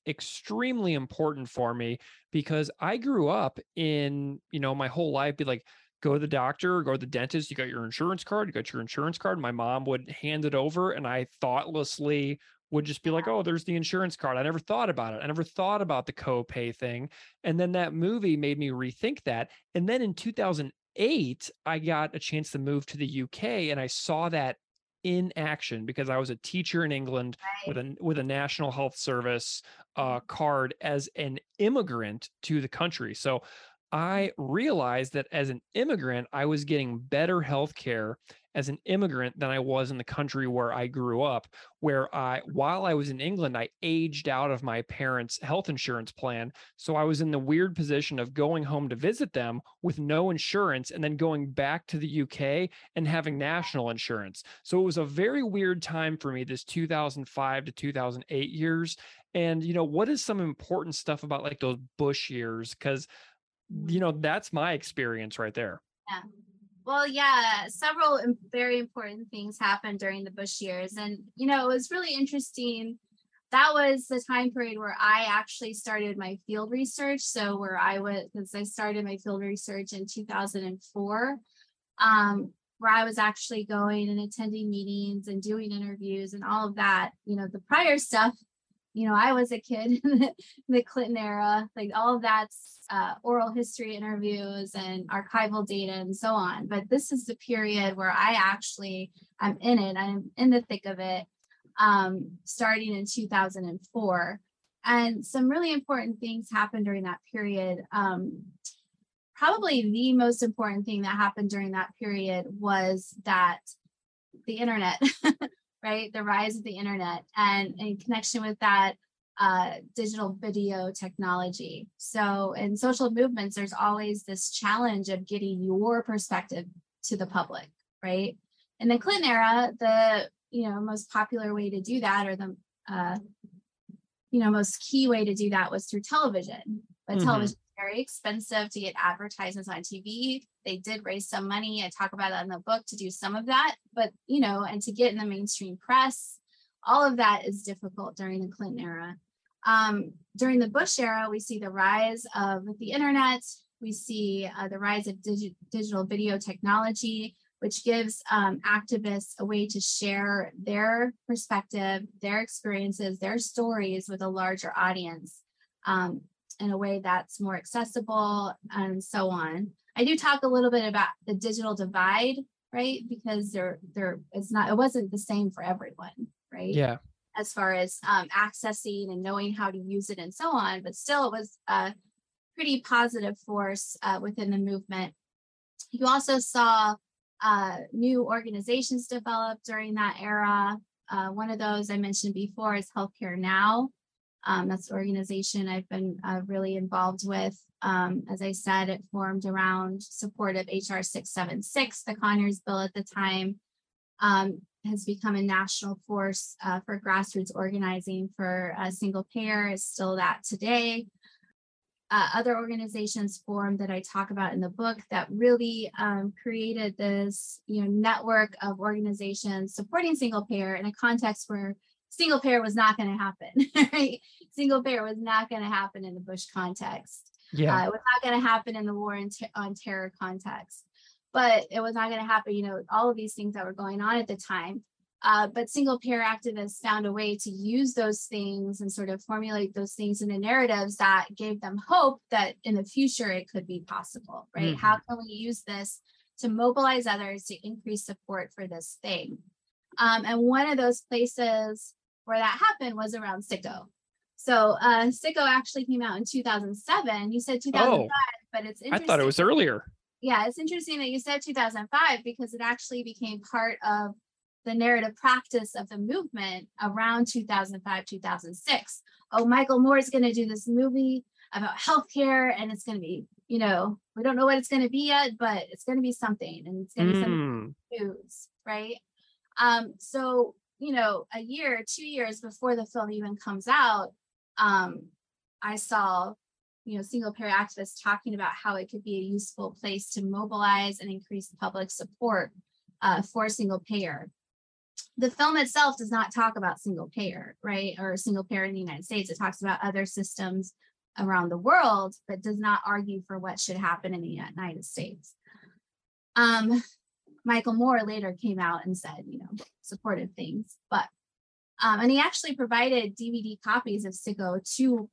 extremely important for me because I grew up in, you know, my whole life be like go to the doctor, go to the dentist, you got your insurance card, you got your insurance card. My mom would hand it over and I thoughtlessly would just be like, oh, there's the insurance card. I never thought about it. I never thought about the copay thing. And then that movie made me rethink that. And then in 2008, I got a chance to move to the UK and I saw that in action because I was a teacher in England right. with a with a National Health Service uh, card as an immigrant to the country. So I realized that as an immigrant, I was getting better health care as an immigrant than I was in the country where I grew up, where I, while I was in England, I aged out of my parents' health insurance plan. So I was in the weird position of going home to visit them with no insurance and then going back to the UK and having national insurance. So it was a very weird time for me, this 2005 to 2008 years. And, you know, what is some important stuff about like those Bush years? Because, you know, that's my experience right there. Yeah. Well, yeah, several very important things happened during the Bush years. And, you know, it was really interesting. That was the time period where I actually started my field research. So, where I was, because I started my field research in 2004, um, where I was actually going and attending meetings and doing interviews and all of that. You know, the prior stuff you know, I was a kid in the, Clinton era, like all of that's uh, oral history interviews and archival data and so on. But this is the period where I actually I'm in it. I'm in the thick of it, um, starting in 2004. And some really important things happened during that period. Um, probably the most important thing that happened during that period was that the internet right? The rise of the internet and in connection with that, uh, digital video technology. So in social movements, there's always this challenge of getting your perspective to the public, right? In the Clinton era, the you know most popular way to do that, or the uh, you know most key way to do that was through television. But mm-hmm. television very expensive to get advertisements on TV. They did raise some money. I talk about that in the book to do some of that, but you know, and to get in the mainstream press, all of that is difficult during the Clinton era. Um, during the Bush era, we see the rise of the internet. We see uh, the rise of digi- digital video technology, which gives um, activists a way to share their perspective, their experiences, their stories with a larger audience. Um, in a way that's more accessible and so on. I do talk a little bit about the digital divide, right? Because there there it's not it wasn't the same for everyone, right? Yeah. As far as um, accessing and knowing how to use it and so on, but still it was a pretty positive force uh, within the movement. You also saw uh, new organizations develop during that era. Uh, one of those I mentioned before is Healthcare Now, um, that's the organization I've been uh, really involved with. Um, as I said, it formed around support of HR 676, the Conyers bill at the time, um, has become a national force uh, for grassroots organizing for a single payer, is still that today. Uh, other organizations formed that I talk about in the book that really um, created this you know network of organizations supporting single payer in a context where single payer was not going to happen, right? Single payer was not going to happen in the Bush context. Yeah. Uh, it was not going to happen in the war in on terror context, but it was not going to happen, you know, all of these things that were going on at the time. Uh, but single payer activists found a way to use those things and sort of formulate those things into narratives that gave them hope that in the future it could be possible, right? Mm-hmm. How can we use this to mobilize others to increase support for this thing? Um, and one of those places where that happened was around Sicko. So uh, Sicko actually came out in 2007. You said 2005, oh, but it's I thought it was earlier. Yeah, it's interesting that you said 2005 because it actually became part of the narrative practice of the movement around 2005, 2006. Oh, Michael Moore is going to do this movie about healthcare and it's going to be, you know, we don't know what it's going to be yet, but it's going to be something and it's going to be some news, right? Um, so, you know, a year, two years before the film even comes out, um, I saw, you know, single payer activists talking about how it could be a useful place to mobilize and increase public support uh, for single payer. The film itself does not talk about single payer, right? Or single payer in the United States. It talks about other systems around the world, but does not argue for what should happen in the United States. Um, Michael Moore later came out and said, you know, supportive things, but um, and he actually provided DVD copies of Sicko to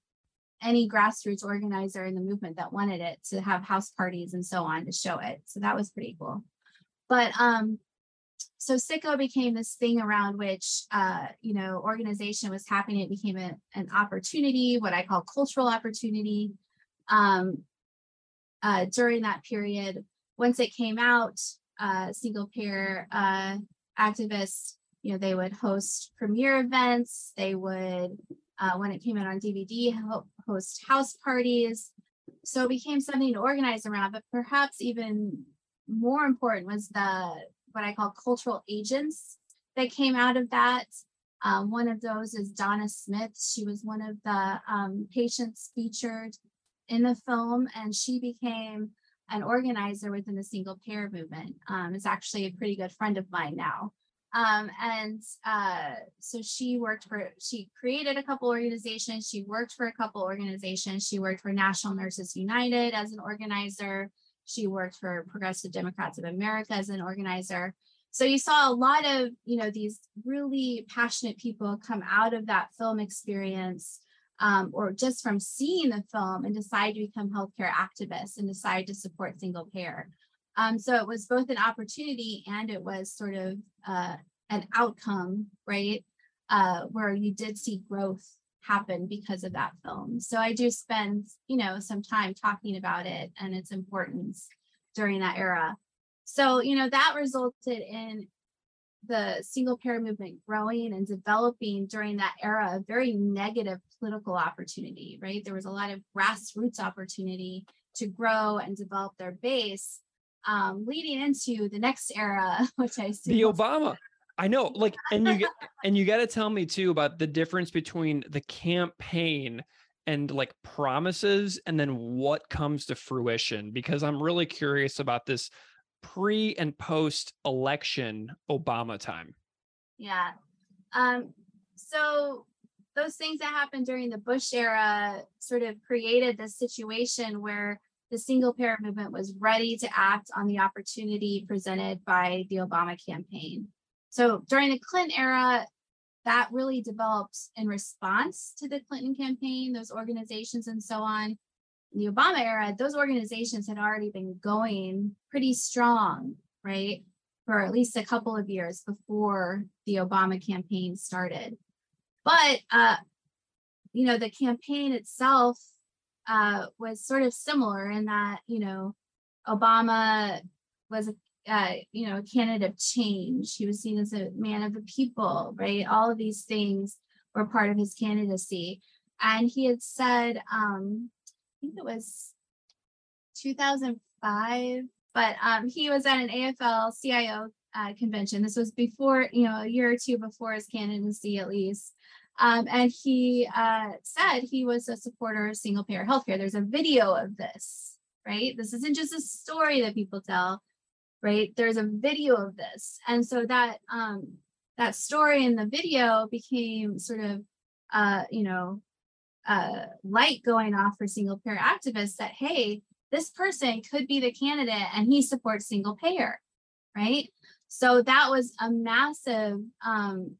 any grassroots organizer in the movement that wanted it to have house parties and so on to show it. So that was pretty cool. But um, so Sicko became this thing around which uh, you know organization was happening. It became a, an opportunity, what I call cultural opportunity. Um, uh, during that period, once it came out, uh, single payer uh, activists, you know, they would host premiere events. They would, uh, when it came out on DVD, host house parties. So it became something to organize around. But perhaps even more important was the what I call cultural agents that came out of that. Um, one of those is Donna Smith. She was one of the um, patients featured in the film, and she became an organizer within the single payer movement. Um, is actually a pretty good friend of mine now. Um, and uh, so she worked for, she created a couple organizations. She worked for a couple organizations. She worked for National Nurses United as an organizer. She worked for Progressive Democrats of America as an organizer. So you saw a lot of, you know, these really passionate people come out of that film experience um, or just from seeing the film and decide to become healthcare activists and decide to support single payer. Um, so it was both an opportunity and it was sort of uh, an outcome, right? Uh, where you did see growth happen because of that film. So I do spend, you know, some time talking about it and its importance during that era. So, you know, that resulted in the single payer movement growing and developing during that era a very negative political opportunity, right? There was a lot of grassroots opportunity to grow and develop their base, um, leading into the next era, which I see the Obama I know, like, and you and you got to tell me too about the difference between the campaign and like promises and then what comes to fruition because I'm really curious about this pre and post election Obama time. Yeah. Um so those things that happened during the Bush era sort of created this situation where the single payer movement was ready to act on the opportunity presented by the Obama campaign. So during the Clinton era, that really developed in response to the Clinton campaign, those organizations and so on. The Obama era, those organizations had already been going pretty strong, right? For at least a couple of years before the Obama campaign started. But, uh, you know, the campaign itself uh, was sort of similar in that, you know, Obama was a uh, you know, a candidate of change. He was seen as a man of the people, right? All of these things were part of his candidacy. And he had said, um, think it was 2005, but um, he was at an AFL CIO uh, convention. This was before, you know, a year or two before his candidacy, at least. Um, and he uh, said he was a supporter of single payer healthcare. There's a video of this, right? This isn't just a story that people tell right there's a video of this and so that um that story in the video became sort of uh you know uh light going off for single payer activists that hey this person could be the candidate and he supports single payer right so that was a massive um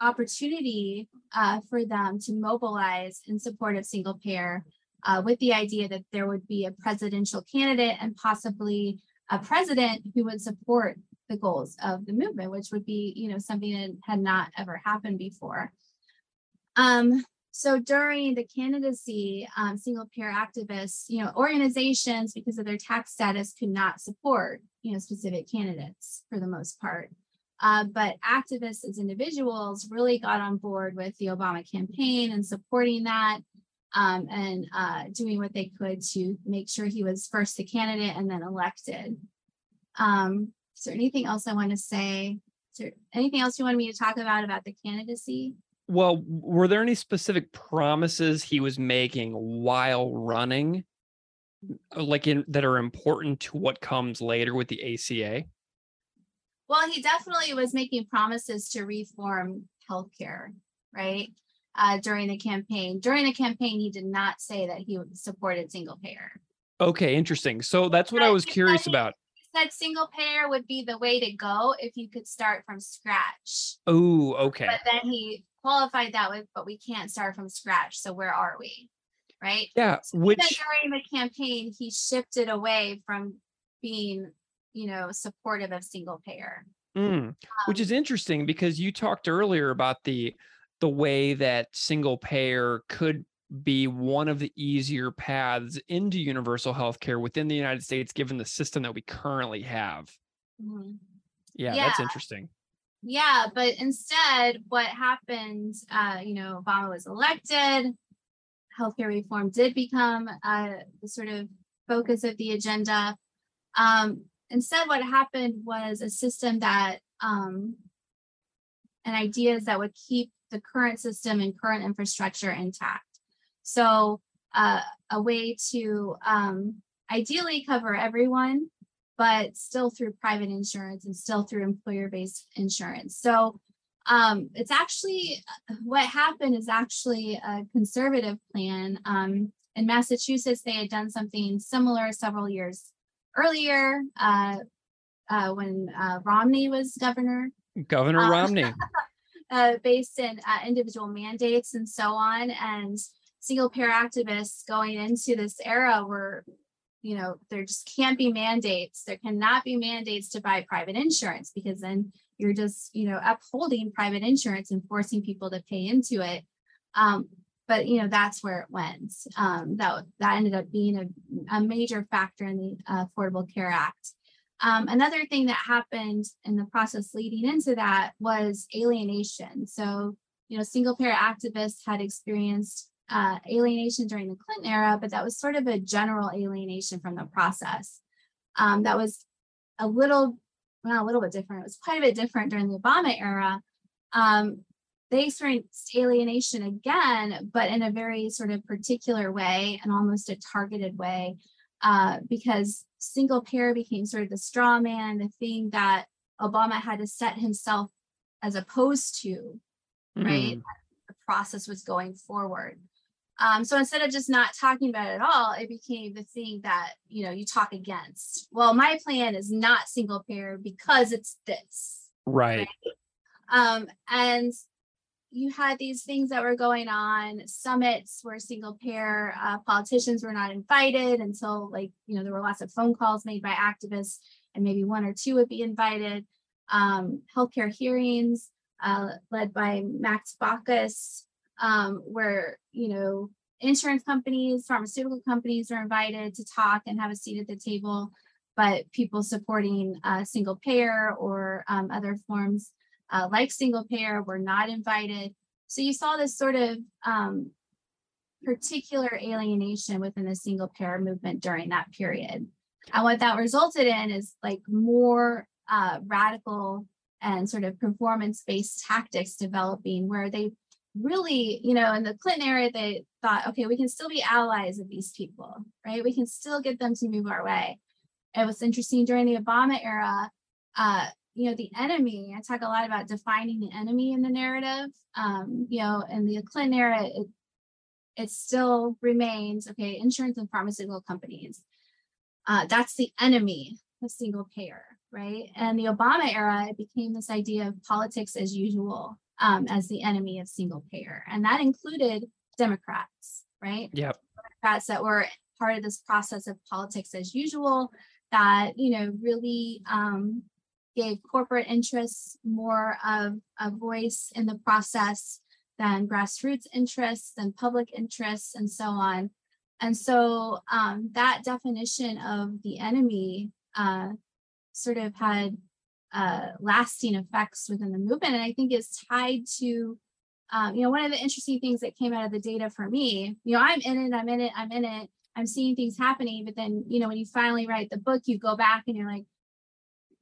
opportunity uh, for them to mobilize in support of single payer uh, with the idea that there would be a presidential candidate and possibly a president who would support the goals of the movement, which would be, you know, something that had not ever happened before. Um, so during the candidacy, um, single payer activists, you know, organizations because of their tax status could not support, you know, specific candidates for the most part. Uh, but activists as individuals really got on board with the Obama campaign and supporting that. um, and uh, doing what they could to make sure he was first the candidate and then elected. Um, is there anything else I want to say? Is there anything else you wanted me to talk about about the candidacy? Well, were there any specific promises he was making while running, like in that are important to what comes later with the ACA? Well, he definitely was making promises to reform healthcare, right? Uh, during the campaign. During the campaign, he did not say that he supported single payer. Okay, interesting. So that's what I was curious about. He said single payer would be the way to go if you could start from scratch. Oh, okay. But then he qualified that way, but we can't start from scratch. So where are we? Right. Yeah. So which during the campaign, he shifted away from being, you know, supportive of single payer. Mm, which Um, is interesting because you talked earlier about the the way that single payer could be one of the easier paths into universal health care within the United States given the system that we currently have. mhm. Yeah, that's interesting. Yeah, but instead, what happened, uh, you know, Obama was elected, healthcare reform did become uh, the sort of focus of the agenda. Um, instead, what happened was a system that, um, and ideas that would keep the current system and current infrastructure intact. So, uh, a way to um, ideally cover everyone but still through private insurance and still through employer-based insurance. So um, it's actually what happened is actually a conservative plan. Um, in Massachusetts, they had done something similar several years earlier uh, uh, when uh, Romney was governor, Governor Uh, Romney. uh, based in uh, individual mandates and so on. And single payer activists going into this era were you know, there just can't be mandates. There cannot be mandates to buy private insurance because then you're just, you know, upholding private insurance and forcing people to pay into it. Um, but you know, that's where it went. Um, that that ended up being a, a major factor in the uh, Affordable Care Act. Um, another thing that happened in the process leading into that was alienation. So, you know, single payer activists had experienced uh, alienation during the Clinton era, but that was sort of a general alienation from the process. Um, that was a little, well, a little bit different. It was quite a bit different during the Obama era. Um, they experienced alienation again, but in a very sort of particular way and almost a targeted way, uh, because single payer became sort of the straw man, the thing that Obama had to set himself as opposed to, right? Mm, The process was going forward. Um, so instead of just not talking about it at all, it became the thing that you know you talk against. Well, my plan is not single payer because it's this. right. Um, and you had these things that were going on, summits where single payer uh, politicians were not invited until like, you know, there were lots of phone calls made by activists and maybe one or two would be invited. Um, healthcare hearings uh, led by Max Baucus, um, where, you know, insurance companies, pharmaceutical companies are invited to talk and have a seat at the table, but people supporting uh, single payer or um, other forms uh, like single payer were not invited. So you saw this sort of um, particular alienation within the single payer movement during that period. And what that resulted in is like more uh, radical and sort of performance based tactics developing where they really, you know, in the Clinton era, they thought, okay, we can still be allies of these people, right? We can still get them to move our way. It was interesting during the Obama era, uh, you know, the enemy, I talk a lot about defining the enemy in the narrative. Um, you know, in the Clinton era, it, it still remains, okay, insurance and pharmaceutical companies. Uh, that's the enemy of single payer, right? And the Obama era, it became this idea of politics as usual um, as the enemy of single payer. And that included Democrats, right? Yep. Democrats that were part of this process of politics as usual that, you know, really um, gave corporate interests more of a voice in the process than grassroots interests and public interests and so on. And so um, that definition of the enemy uh, sort of had uh, lasting effects within the movement. And I think it's tied to um, you know, one of the interesting things that came out of the data for me, you know, I'm in it, I'm in it, I'm in it, I'm seeing things happening. But then, you know, when you finally write the book, you go back and you're like,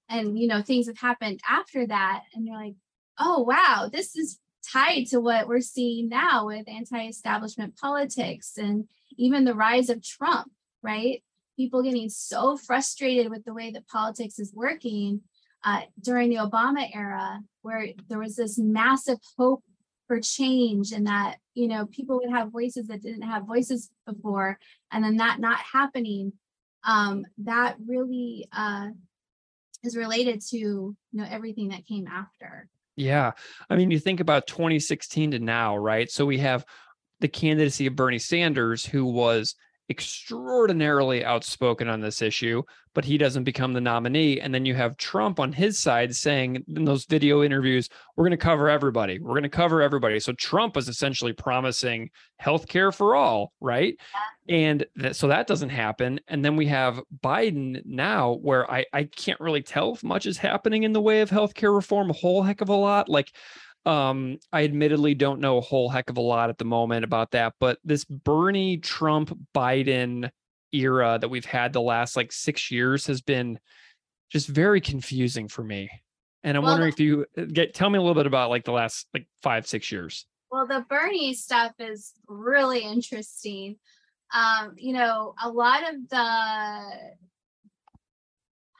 and, you know, things have happened after that. And you're like, oh, wow, this is tied to what we're seeing now with anti establishment politics and even the rise of Trump, right? People getting so frustrated with the way that politics is working uh, during the Obama era, where there was this massive hope for change and that you know people would have voices that didn't have voices before and then that not happening um that really uh is related to you know everything that came after. Yeah. I mean you think about 2016 to now right? So we have the candidacy of bernie sanders who was extraordinarily outspoken on this issue, but he doesn't become the nominee. And then you have Trump on his side saying in those video interviews, we're going to cover everybody. We're going to cover everybody. So Trump is essentially promising health care for all, right? And that, so that doesn't happen. And then we have Biden now, where I, I can't really tell if much is happening in the way of healthcare reform, a whole heck of a lot. Like um, I admittedly don't know a whole heck of a lot at the moment about that, but this Bernie Trump Biden era that we've had the last like six years has been just very confusing for me. And I'm well, wondering if you uh, get tell me a little bit about like the last like five, six years. Well, the Bernie stuff is really interesting. Um, you know, a lot of the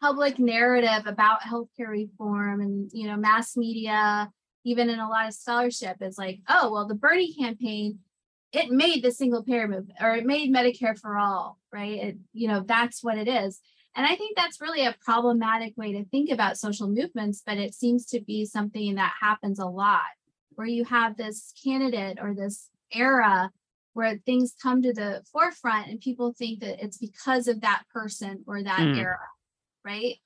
public narrative about healthcare reform and you know mass media even in a lot of scholarship is like, oh, well, the Bernie campaign, it made the single payer move or it made Medicare for all, right? It, you know, that's what it is. And I think that's really a problematic way to think about social movements, but it seems to be something that happens a lot where you have this candidate or this era where things come to the forefront and people think that it's because of that person or that mm. era, right?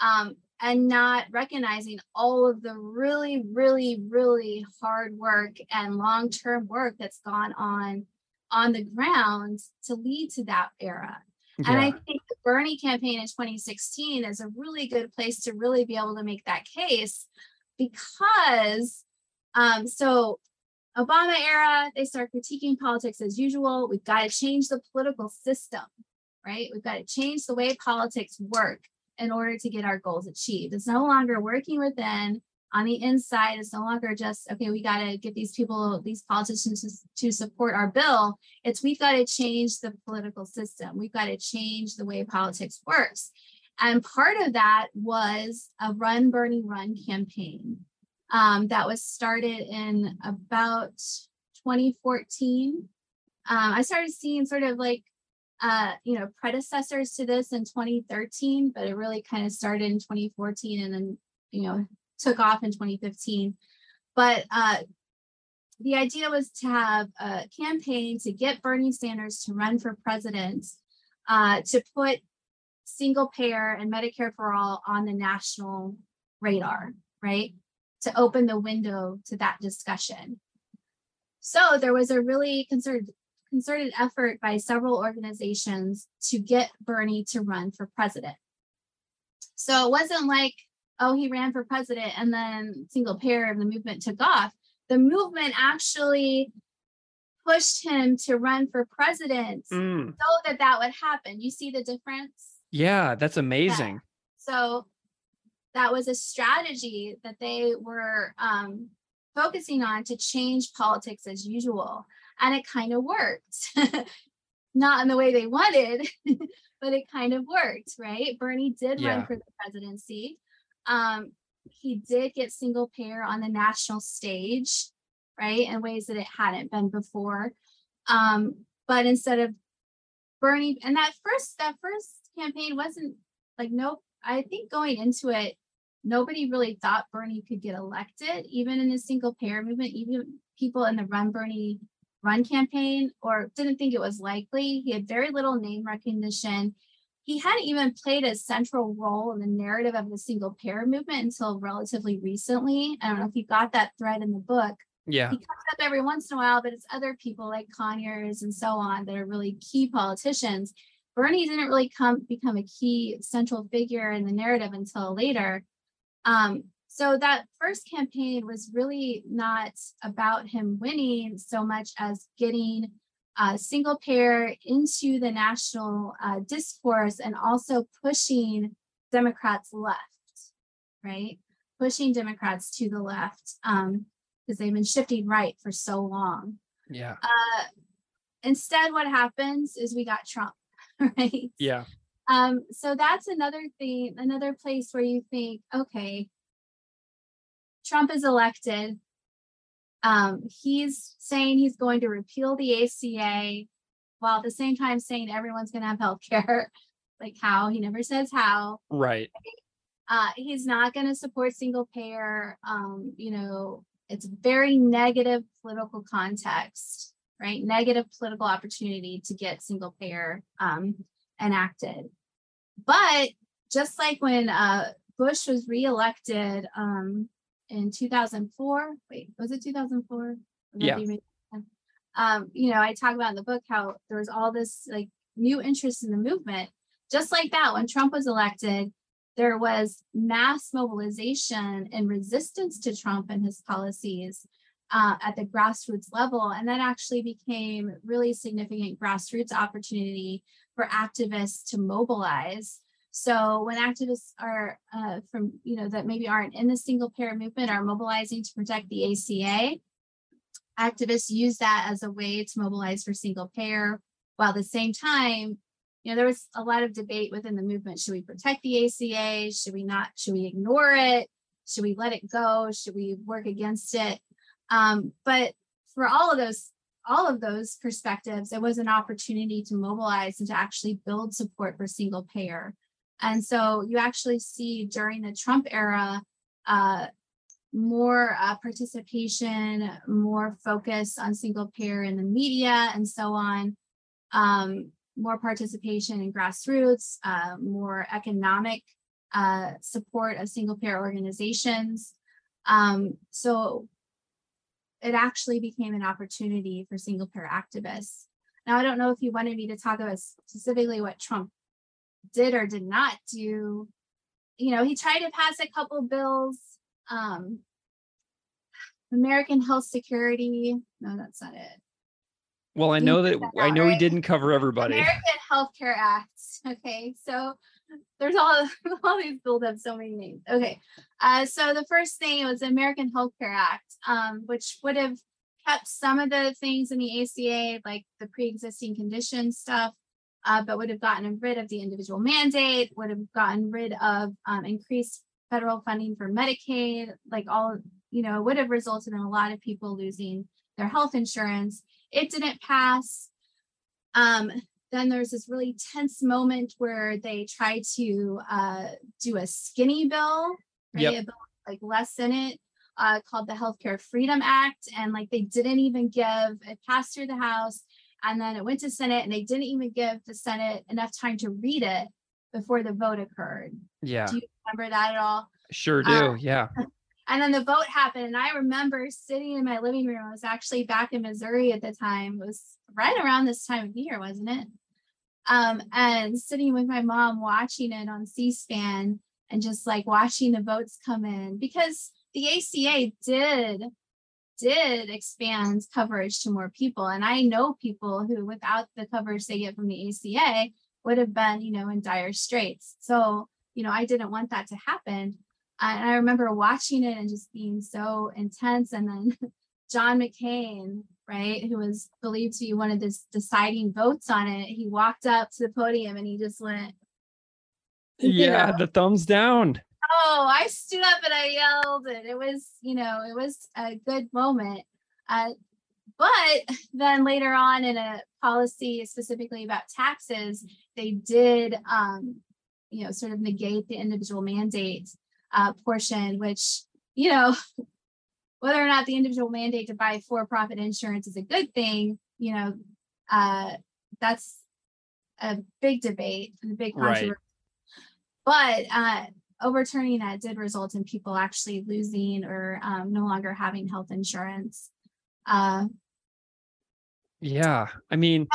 Um, and not recognizing all of the really, really, really hard work and long term work that's gone on on the ground to lead to that era. Yeah. And I think the Bernie campaign in 2016 is a really good place to really be able to make that case because um, so Obama era, they start critiquing politics as usual. We've got to change the political system, right? We've got to change the way politics work in order to get our goals achieved. It's no longer working within on the inside. It's no longer just, okay, we got to get these people, these politicians to, to support our bill. It's we've got to change the political system. We've got to change the way politics works. And part of that was a Run Bernie Run campaign um, that was started in about 2014. Um, I started seeing sort of like uh, you know, predecessors to this in 2013, but it really kind of started in 2014 and then, you know, took off in 2015. But uh, the idea was to have a campaign to get Bernie Sanders to run for president, uh, to put single payer and Medicare for all on the national radar, right? To open the window to that discussion. So there was a really concerted concerted effort by several organizations to get Bernie to run for president. So it wasn't like, oh, he ran for president and then single payer of the movement took off. The movement actually pushed him to run for president mm. so that that would happen. You see the difference? Yeah, that's amazing. Yeah. So that was a strategy that they were um, focusing on to change politics as usual and it kind of worked. Not in the way they wanted, but it kind of worked, right? Bernie did yeah. run for the presidency. Um, he did get single payer on the national stage, right, in ways that it hadn't been before. Um, but instead of Bernie, and that first that first campaign wasn't like no, I think going into it, nobody really thought Bernie could get elected, even in a single payer movement. Even people in the Run Bernie run campaign or didn't think it was likely. He had very little name recognition. He hadn't even played a central role in the narrative of the single payer movement until relatively recently. I don't know if you got that thread in the book. Yeah. He comes up every once in a while, but it's other people like Conyers and so on that are really key politicians. Bernie didn't really come become a key central figure in the narrative until later. Um, So that first campaign was really not about him winning so much as getting uh, single payer into the national uh, discourse and also pushing Democrats left, right? Pushing Democrats to the left because um, they've been shifting right for so long. Yeah. Uh, instead, what happens is we got Trump, right? Yeah. Um, so that's another thing, another place where you think, okay, Trump is elected. Um, he's saying he's going to repeal the ACA while at the same time saying everyone's going to have health care. like how he never says how. Right. Uh, he's not going to support single payer. Um, you know, it's very negative political context, right? Negative political opportunity to get single payer um, enacted. But just like when uh, Bush was reelected um, in 2004, wait, was it 2004? Yeah. Um, you know, I talk about in the book how there was all this like new interest in the movement. Just like that, when Trump was elected, there was mass mobilization and resistance to Trump and his policies uh, at the grassroots level. And that actually became really significant grassroots opportunity for activists to mobilize. So when activists are uh, from, you know, that maybe aren't in the single payer movement are mobilizing to protect the ACA, activists use that as a way to mobilize for single payer, while at the same time, you know, there was a lot of debate within the movement. Should we protect the ACA? Should we not? Should we ignore it? Should we let it go? Should we work against it? Um, but for all of those all of those perspectives, it was an opportunity to mobilize and to actually build support for single payer. And so you actually see during the Trump era, uh, more uh, participation, more focus on single payer in the media and so on, um, more participation in grassroots, uh, more economic uh, support of single payer organizations. Um, so it actually became an opportunity for single payer activists. Now, I don't know if you wanted me to talk about specifically what Trump did or did not do. You know, he tried to pass a couple bills. Um, American Health Security. No, that's not it. Well, I know that I know right? he didn't cover everybody. American Healthcare Act. Okay, so there's all all these build up so many names. Okay, uh, so the first thing was the American Healthcare Act, um, which would have kept some of the things in the ACA, like the pre-existing condition stuff, uh, but would have gotten rid of the individual mandate, would have gotten rid of um, increased federal funding for Medicaid, like all, you know, would have resulted in a lot of people losing their health insurance. It didn't pass. Um, then there's this really tense moment where they try to uh, do a skinny bill, right? Yep. Bill, like less in it, uh, called the Healthcare Freedom Act, and like they didn't even give it passed through the House, and then it went to Senate, and they didn't even give the Senate enough time to read it before the vote occurred. Yeah. Do you remember that at all? Sure do. Uh, yeah. And then the vote happened, and I remember sitting in my living room. I was actually back in Missouri at the time. It was right around this time of year, wasn't it? Um, and sitting with my mom watching it on C-SPAN and just like watching the votes come in because the ACA did did expand coverage to more people. And I know people who, without the coverage they get from the ACA, would have been, you know, in dire straits. So, you know, I didn't want that to happen. And I remember watching it and just being so intense. And then John McCain, right, who was believed to be one of the deciding votes on it, he walked up to the podium and he just went, Yeah, know, the thumbs down. Oh, I stood up and I yelled, and it was, you know, it was a good moment. Uh, but then later on in a policy specifically about taxes, they did, um, you know, sort of negate the individual mandate uh, portion, which, you know, whether or not the individual mandate to buy for-profit insurance is a good thing, you know, uh, that's a big debate and a big controversy. Right. But uh, overturning that did result in people actually losing or um, no longer having health insurance. Uh, yeah, I mean,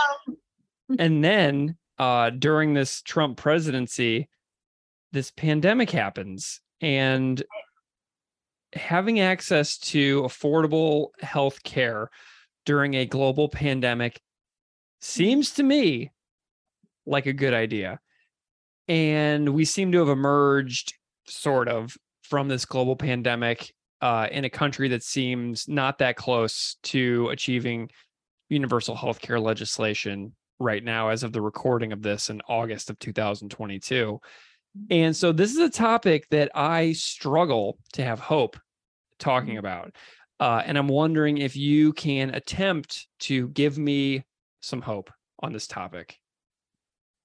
and then uh, during this Trump presidency, this pandemic happens, and having access to affordable health care during a global pandemic seems to me like a good idea. And we seem to have emerged sort of from this global pandemic uh, in a country that seems not that close to achieving universal health care legislation right now, as of the recording of this in August of 2022. And so this is a topic that I struggle to have hope talking mm-hmm. about. Uh, and I'm wondering if you can attempt to give me some hope on this topic.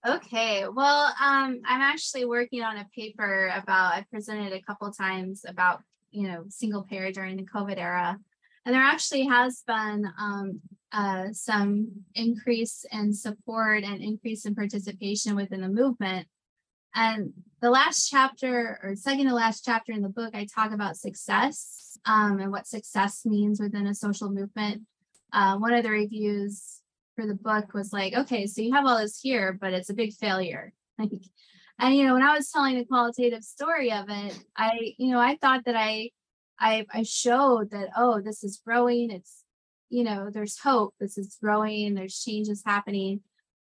Okay. Well, um, I'm actually working on a paper about, I presented a couple times about, you know, single payer during the COVID era. And there actually has been um, uh, some increase in support and increase in participation within the movement. And the last chapter, or second to last chapter in the book, I talk about success um, and what success means within a social movement. Uh, one of the reviews for the book was like, okay, so you have all this here, but it's a big failure. Like, and you know, when I was telling the qualitative story of it, I, you know, I thought that I, I, I showed that oh, this is growing. It's, you know, there's hope. This is growing. There's changes happening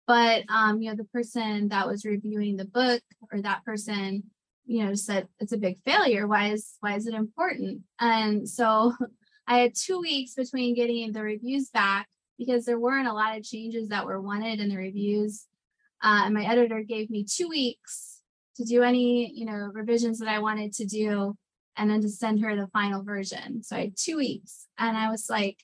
but um, you know the person that was reviewing the book or that person you know said it's a big failure why is why is it important and so i had two weeks between getting the reviews back because there weren't a lot of changes that were wanted in the reviews uh, and my editor gave me two weeks to do any you know revisions that i wanted to do and then to send her the final version so i had two weeks and i was like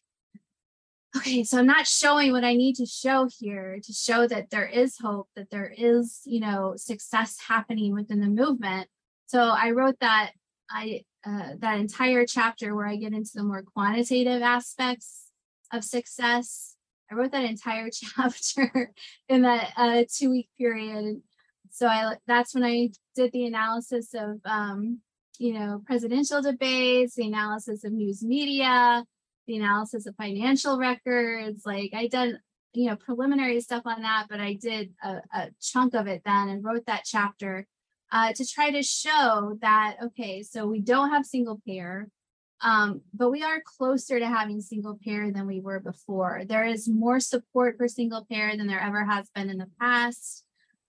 okay, so I'm not showing what I need to show here to show that there is hope, that there is, you know, success happening within the movement. So I wrote that I uh, that entire chapter where I get into the more quantitative aspects of success. I wrote that entire chapter in that uh, two week period. So I that's when I did the analysis of um, you know presidential debates, the analysis of news media, the analysis of financial records. Like I did, you know, preliminary stuff on that, but I did a, a chunk of it then and wrote that chapter uh, to try to show that, okay, so we don't have single payer, um, but we are closer to having single payer than we were before. There is more support for single payer than there ever has been in the past.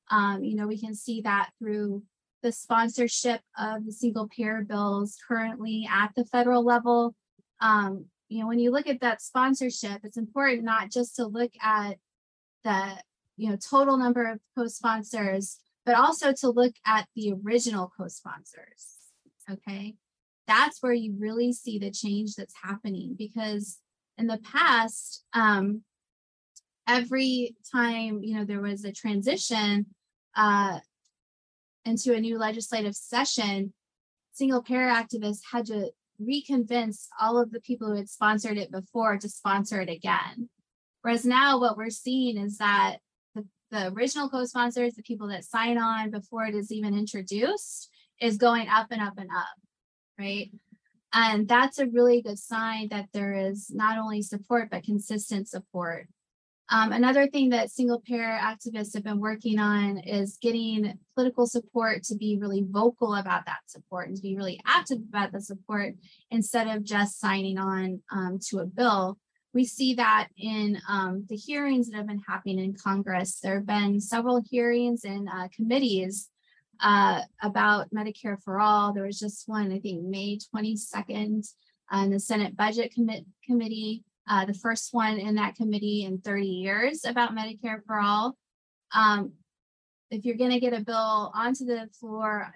Um, you know, we can see that through the sponsorship of the single payer bills currently at the federal level. Um, you know when you look at that sponsorship it's important not just to look at the you know total number of co-sponsors but also to look at the original co-sponsors okay that's where you really see the change that's happening because in the past um, every time you know there was a transition uh, into a new legislative session single payer activists had to reconvince all of the people who had sponsored it before to sponsor it again. Whereas now what we're seeing is that the, the original co-sponsors, the people that sign on before it is even introduced, is going up and up and up, right? And that's a really good sign that there is not only support, but consistent support um, another thing that single payer activists have been working on is getting political support to be really vocal about that support and to be really active about the support instead of just signing on um, to a bill. We see that in um, the hearings that have been happening in Congress. There have been several hearings in uh, committees uh, about Medicare for All. There was just one, I think, May 22nd, uh, in the Senate Budget Commit- Committee uh, the first one in that committee in 30 years about Medicare for all. Um, if you're going to get a bill onto the floor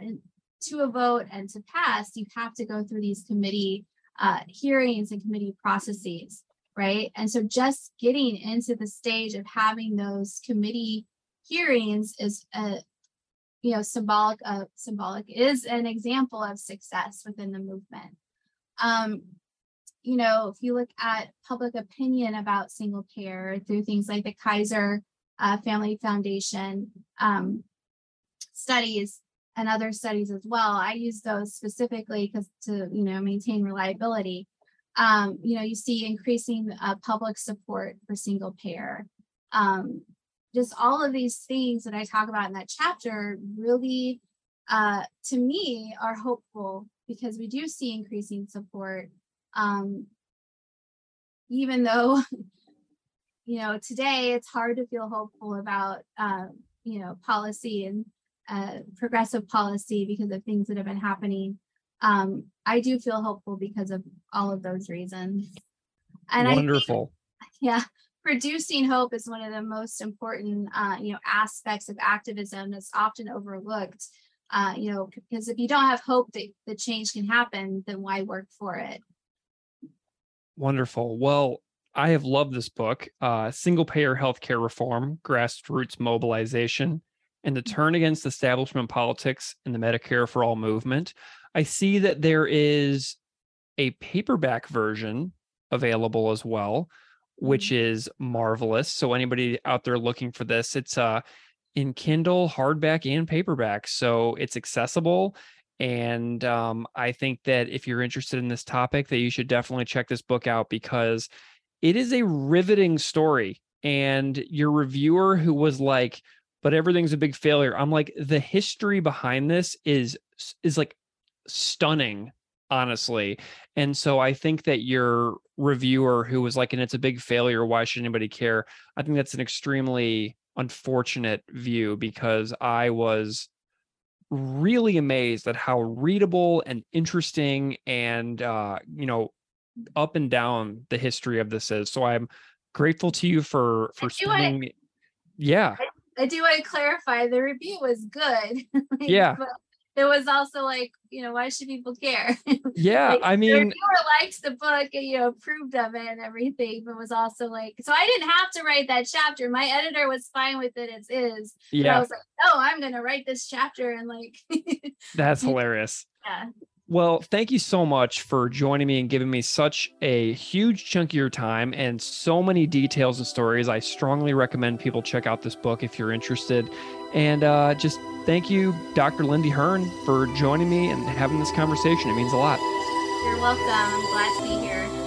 to a vote and to pass, you have to go through these committee uh, hearings and committee processes, right? And so just getting into the stage of having those committee hearings is a you know symbolic of symbolic is an example of success within the movement um, you know, if you look at public opinion about single payer through things like the Kaiser uh, Family Foundation um, studies and other studies as well, I use those specifically because to you know maintain reliability. Um, you know, you see increasing uh, public support for single payer. Um, just all of these things that I talk about in that chapter really uh, to me are hopeful because we do see increasing support. Um, even though, you know, today it's hard to feel hopeful about, uh, you know, policy and uh, progressive policy because of things that have been happening. Um, I do feel hopeful because of all of those reasons. And wonderful. I think, yeah, producing hope is one of the most important, uh, you know, aspects of activism that's often overlooked uh, you know, because if you don't have hope that the change can happen, then why work for it? Wonderful. Well, I have loved this book, uh, Single Payer Healthcare Reform, Grassroots Mobilization, and the Turn Against Establishment Politics in the Medicare for All movement. I see that there is a paperback version available as well, which mm-hmm. is marvelous. So anybody out there looking for this, it's uh in Kindle, hardback, and paperback. So it's accessible. And um, I think that if you're interested in this topic, that you should definitely check this book out because it is a riveting story. And your reviewer who was like, but everything's a big failure. I'm like, the history behind this is is like stunning honestly. And so I think that your reviewer who was like, and it's a big failure, why should anybody care? I think that's an extremely unfortunate view because I was really amazed at how readable and interesting and uh, you know up and down the history of this is. So I'm grateful to you for for spending. Yeah, I, do want to clarify the review was good. yeah, it was also like, you know, why should people care? Yeah, like, I mean, reviewer likes the book and you know approved of it and everything, but was also like, so I didn't have to write that chapter. My editor was fine with it as is. Yeah, I was like, oh, I'm gonna write this chapter and like. That's hilarious. Yeah. Well, thank you so much for joining me and giving me such a huge chunk of your time and so many details and stories. I strongly recommend people check out this book if you're interested. And uh, just thank you, Dr. Lindy Hearn, for joining me and having this conversation. It means a lot. You're welcome. I'm glad to be here.